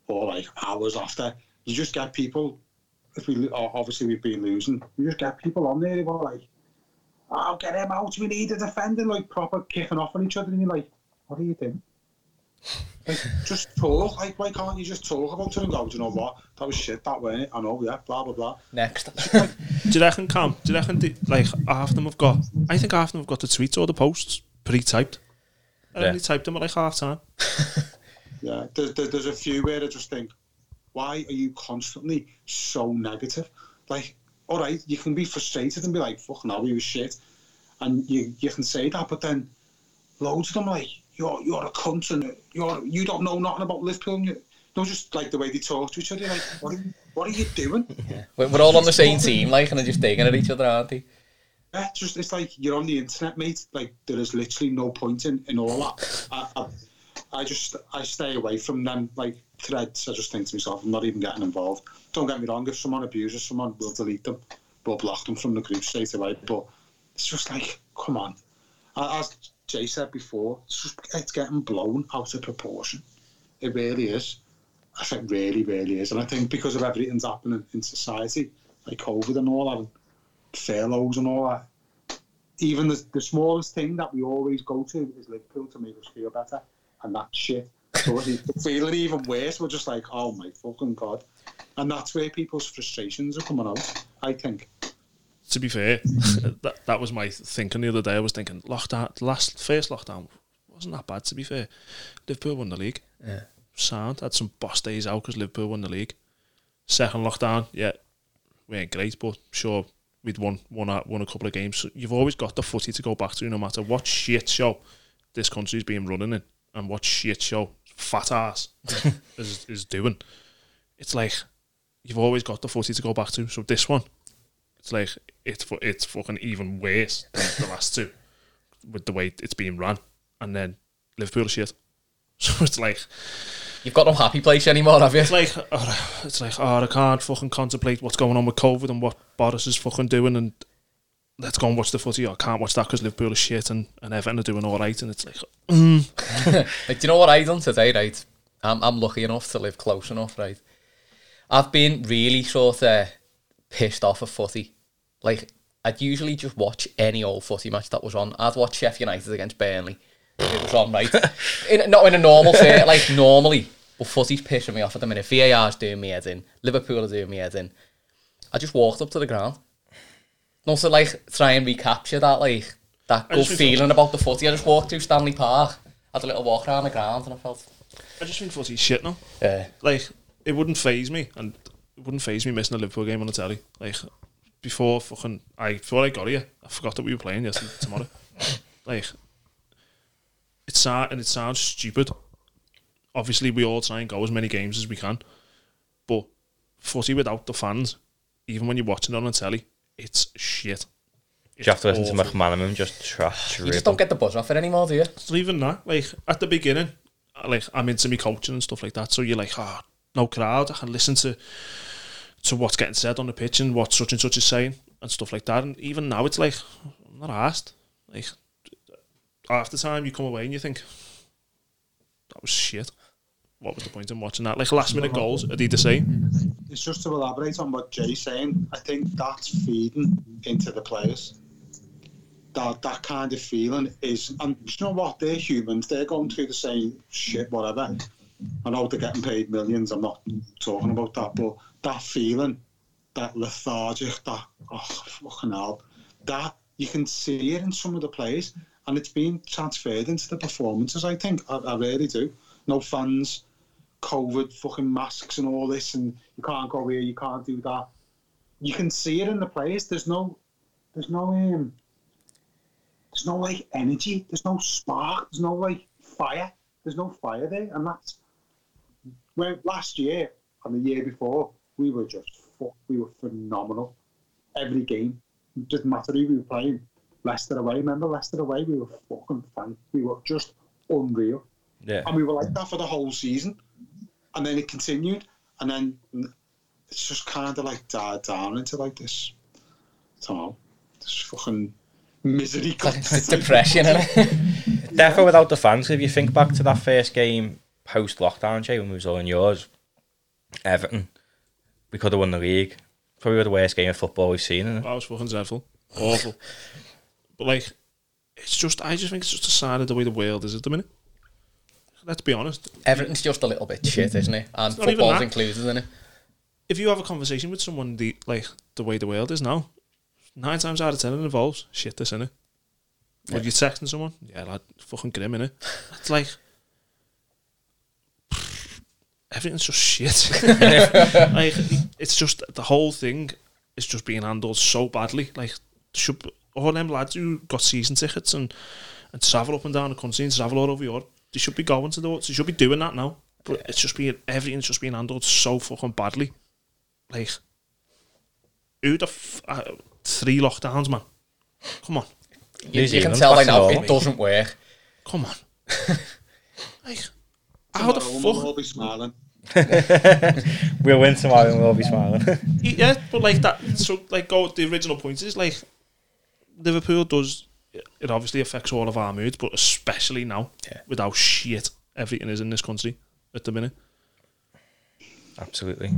or like hours after. You just get people. If we obviously we've been losing, you just get people on there who are like, "Oh, get him out! We need a defender!" Like proper kicking off on each other, and you're like, "What are you doing?" Like, just talk. Like, why can't you just talk about it and go, do you know what? That was shit, that weren't it? I know, yeah, blah, blah, blah.
Next. <laughs>
Do you reckon, Cam? Do you reckon, the, like, half of them have got... I think half of them have got the tweets or the posts pre-typed. I
Yeah.
only typed them at, like, half time. <laughs>
Yeah, there's, there- there's a few where I just think, why are you constantly so negative? Like, all right, you can be frustrated and be like, fuck no, he was shit. And you, you can say that, but then loads of them like, you're, you're a cunt and you're, you don't know nothing about Liverpool. And you, no, just like the way they talk to each other, like, what are you, what are you doing? <laughs>
We're we're all on the same team, like, and they're just digging at each other, aren't they?
Yeah, it's just it's like you're on the internet, mate. Like there is literally no point in, in all that. I, I, I just I stay away from them like threads. I just think to myself, I'm not even getting involved. Don't get me wrong. If someone abuses someone, we'll delete them. We'll block them from the group straight away. But it's just like, come on. A- As Jay said before, it's just it's getting blown out of proportion. It really is. I think really, really is. And I think because of everything's happening in society, like COVID and all that, and furloughs and all that, even the, the smallest thing that we always go to is Liverpool to make us feel better, and that shit. So feeling even worse. We're just like, oh my fucking god, and that's where people's frustrations are coming out. I think.
To be fair, <laughs> that, that was my thinking the other day. I was thinking, lockdown, the last, first lockdown wasn't that bad, to be fair. Liverpool won the league.
Yeah.
Sound. Had some boss days out because Liverpool won the league. Second lockdown, yeah, we ain't great, but sure, we'd won won a, won a couple of games. So you've always got the footy to go back to, no matter what shit show this country's being running in, and what shit show fat ass <laughs> is is doing. It's like you've always got the footy to go back to. So this one, it's like it's it's fucking even worse than the last two with the way it's being run, and then Liverpool shit. <laughs> So it's like
You've got no happy place anymore, have you?
it's like oh, it's like oh I can't fucking contemplate what's going on with COVID and what Boris is fucking doing and let's go and watch the footy. I can't watch that because Liverpool are shit and, and Everton are doing all right and it's like mm. <laughs>
Like, do you know what I done today, right? I'm, I'm lucky enough to live close enough, right? I've been really sort of pissed off of footy. Like, I'd usually just watch any old footy match that was on. I'd watch Sheffield United against Burnley. It was on, right? <laughs> in, not in a normal set, like normally. But footy's pissing me off at the minute. VAR's doing me head in. Liverpool are doing me head in. I just walked up to the ground. Not to like try and recapture that like that good
just think-
feeling about the footy. I just walked through Stanley Park, had a little walk around the ground, and I felt,
I just think footy's shit now.
yeah,
Like it wouldn't phase me and it wouldn't phase me missing a Liverpool game on the telly. Like before fucking I before I got here, I forgot that we were playing yesterday tomorrow. like it sound and it sounds stupid. Obviously, we all try and go as many games as we can, but footy without the fans, even when you're watching it on the telly, it's shit.
You have to listen to
awful.
McManaman just trash.
you just don't get the buzz off it anymore, do you?
It's not even that. Like at the beginning, like I'm into me coaching and stuff like that. So you're like, ah, no crowd. I can listen to to what's getting said on the pitch and what such and such is saying and stuff like that. And even now, it's like I'm not asked. Like after time, you come away and you think that was shit. What was the point in watching that? Like last minute goals, are they the same?
It's just to elaborate on what Jay's saying. I think that's feeding into the players. That that kind of feeling is, and you know what? They're humans. They're going through the same shit, whatever. I know they're getting paid millions. I'm not talking about that, but that feeling, that lethargic, that oh fucking hell, that you can see it in some of the players, and it's being transferred into the performances. I think I, I really do. No fans, COVID, fucking masks, and all this, and you can't go here, you can't do that. You can see it in the players. There's no, there's no um, there's no like energy. There's no spark. There's no like fire. There's no fire there, and that's where last year and the year before we were just we were phenomenal. Every game, it didn't matter who we were playing. Leicester away, remember Leicester away? We were fucking fine. We were just unreal,
Yeah.
and we were like that for the whole season. And then it continued, and then it's just kind of like died down into like this. I don't know, this fucking misery.
It's <laughs> depression, innit? <laughs>
Definitely without the fans. If you think back to that first game post lockdown, Jay, when we was all in yours, Everton, we could have won the league. Probably the worst game of football we've seen. Isn't it?
That was fucking dreadful, awful. but like, it's just I just think it's just a sign of the way the world is at the minute. Let's be honest.
Everything's just a little bit shit, isn't it? And
not
football's included, isn't it?
if you have a conversation with someone the like the way the world is now, nine times out of ten it involves shit this in it. When you're texting someone, yeah, lad, fucking grim in it. It's like everything's just shit. <laughs> like it's just the whole thing is just being handled so badly. Like should all them lads who got season tickets and and travel up and down the country and travel all over Europe, they should be going to the they should be doing that now. But it's just being everything's just being handled so fucking badly. Like who the f- uh, three lockdowns, man? Come on,
You, you can tell by now it doesn't work.
come on. <laughs> like how the
Tomorrow We'll all be smiling. <laughs>
We'll win tomorrow and we'll all be smiling. <laughs>
Yeah, but like that. So like, go. The original point is like Liverpool does. It obviously affects all of our moods, but especially now
Yeah.
with how shit everything is in this country at the minute.
Absolutely.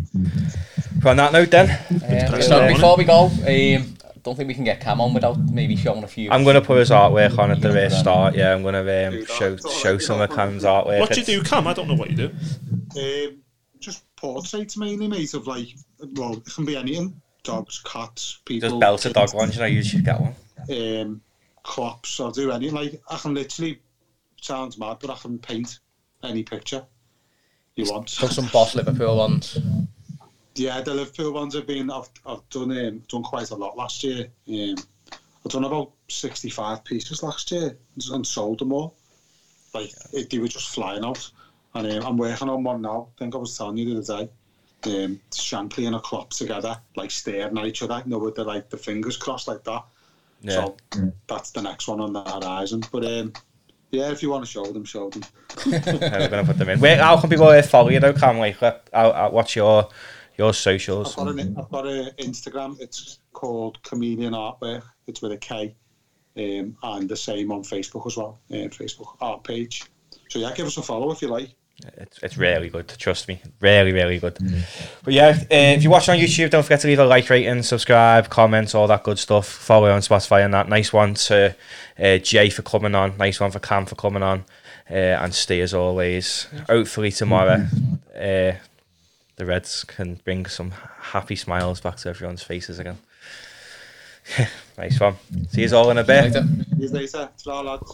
But on that note, then,
Um, so before we go, um, I don't think we can get Cam on without maybe showing a few.
I'm going to put his artwork on at the
Yeah,
very start. Yeah, I'm going to um, show show some of
know.
Cam's artwork.
What do you do, Cam? I don't know what you do.
Um, just portraits mainly, mate, of like, well, it can be anything. Dogs, cats, people.
Just belt a dog ones, you know, you should get one.
Um, crops, I'll do anything. Like, I can literally, sounds mad, but I can paint any picture you want.
Put some boss Liverpool ones.
Yeah, the Liverpool ones have been. I've, I've done um, done quite a lot last year. Um, I've done about sixty five pieces last year and sold them all. Like it, they were just flying out, and um, I'm working on one now. I think I was telling you the other day. Um, Shankly and a Klopp together, like staring at each other, you know, with the like the fingers crossed like that.
Yeah.
So that's the next one on the horizon. But um, yeah, if you want to show them, show them.
Yeah, <laughs> we're gonna put them in. Where, how can people uh, follow you though, Cam? Like, uh, how- how- what's your your socials?
I've got an I've got Instagram. It's called Chameleon Artwork. It's with a K, um, and the same on Facebook as well. Uh, Facebook art page. So yeah, give us a follow if you like.
It's, it's really good. Trust me, really, really good. But yeah, uh, if you're watching on YouTube, don't forget to leave a like, rating, subscribe, comments, all that good stuff. Follow on Spotify and that. Nice one to uh, Jay for coming on. Nice one for Cam for coming on, uh, and stay as always. Hopefully tomorrow, uh, the Reds can bring some happy smiles back to everyone's faces again. <laughs> nice one. See you all in a bit.
See you later. Ta-ra, lads.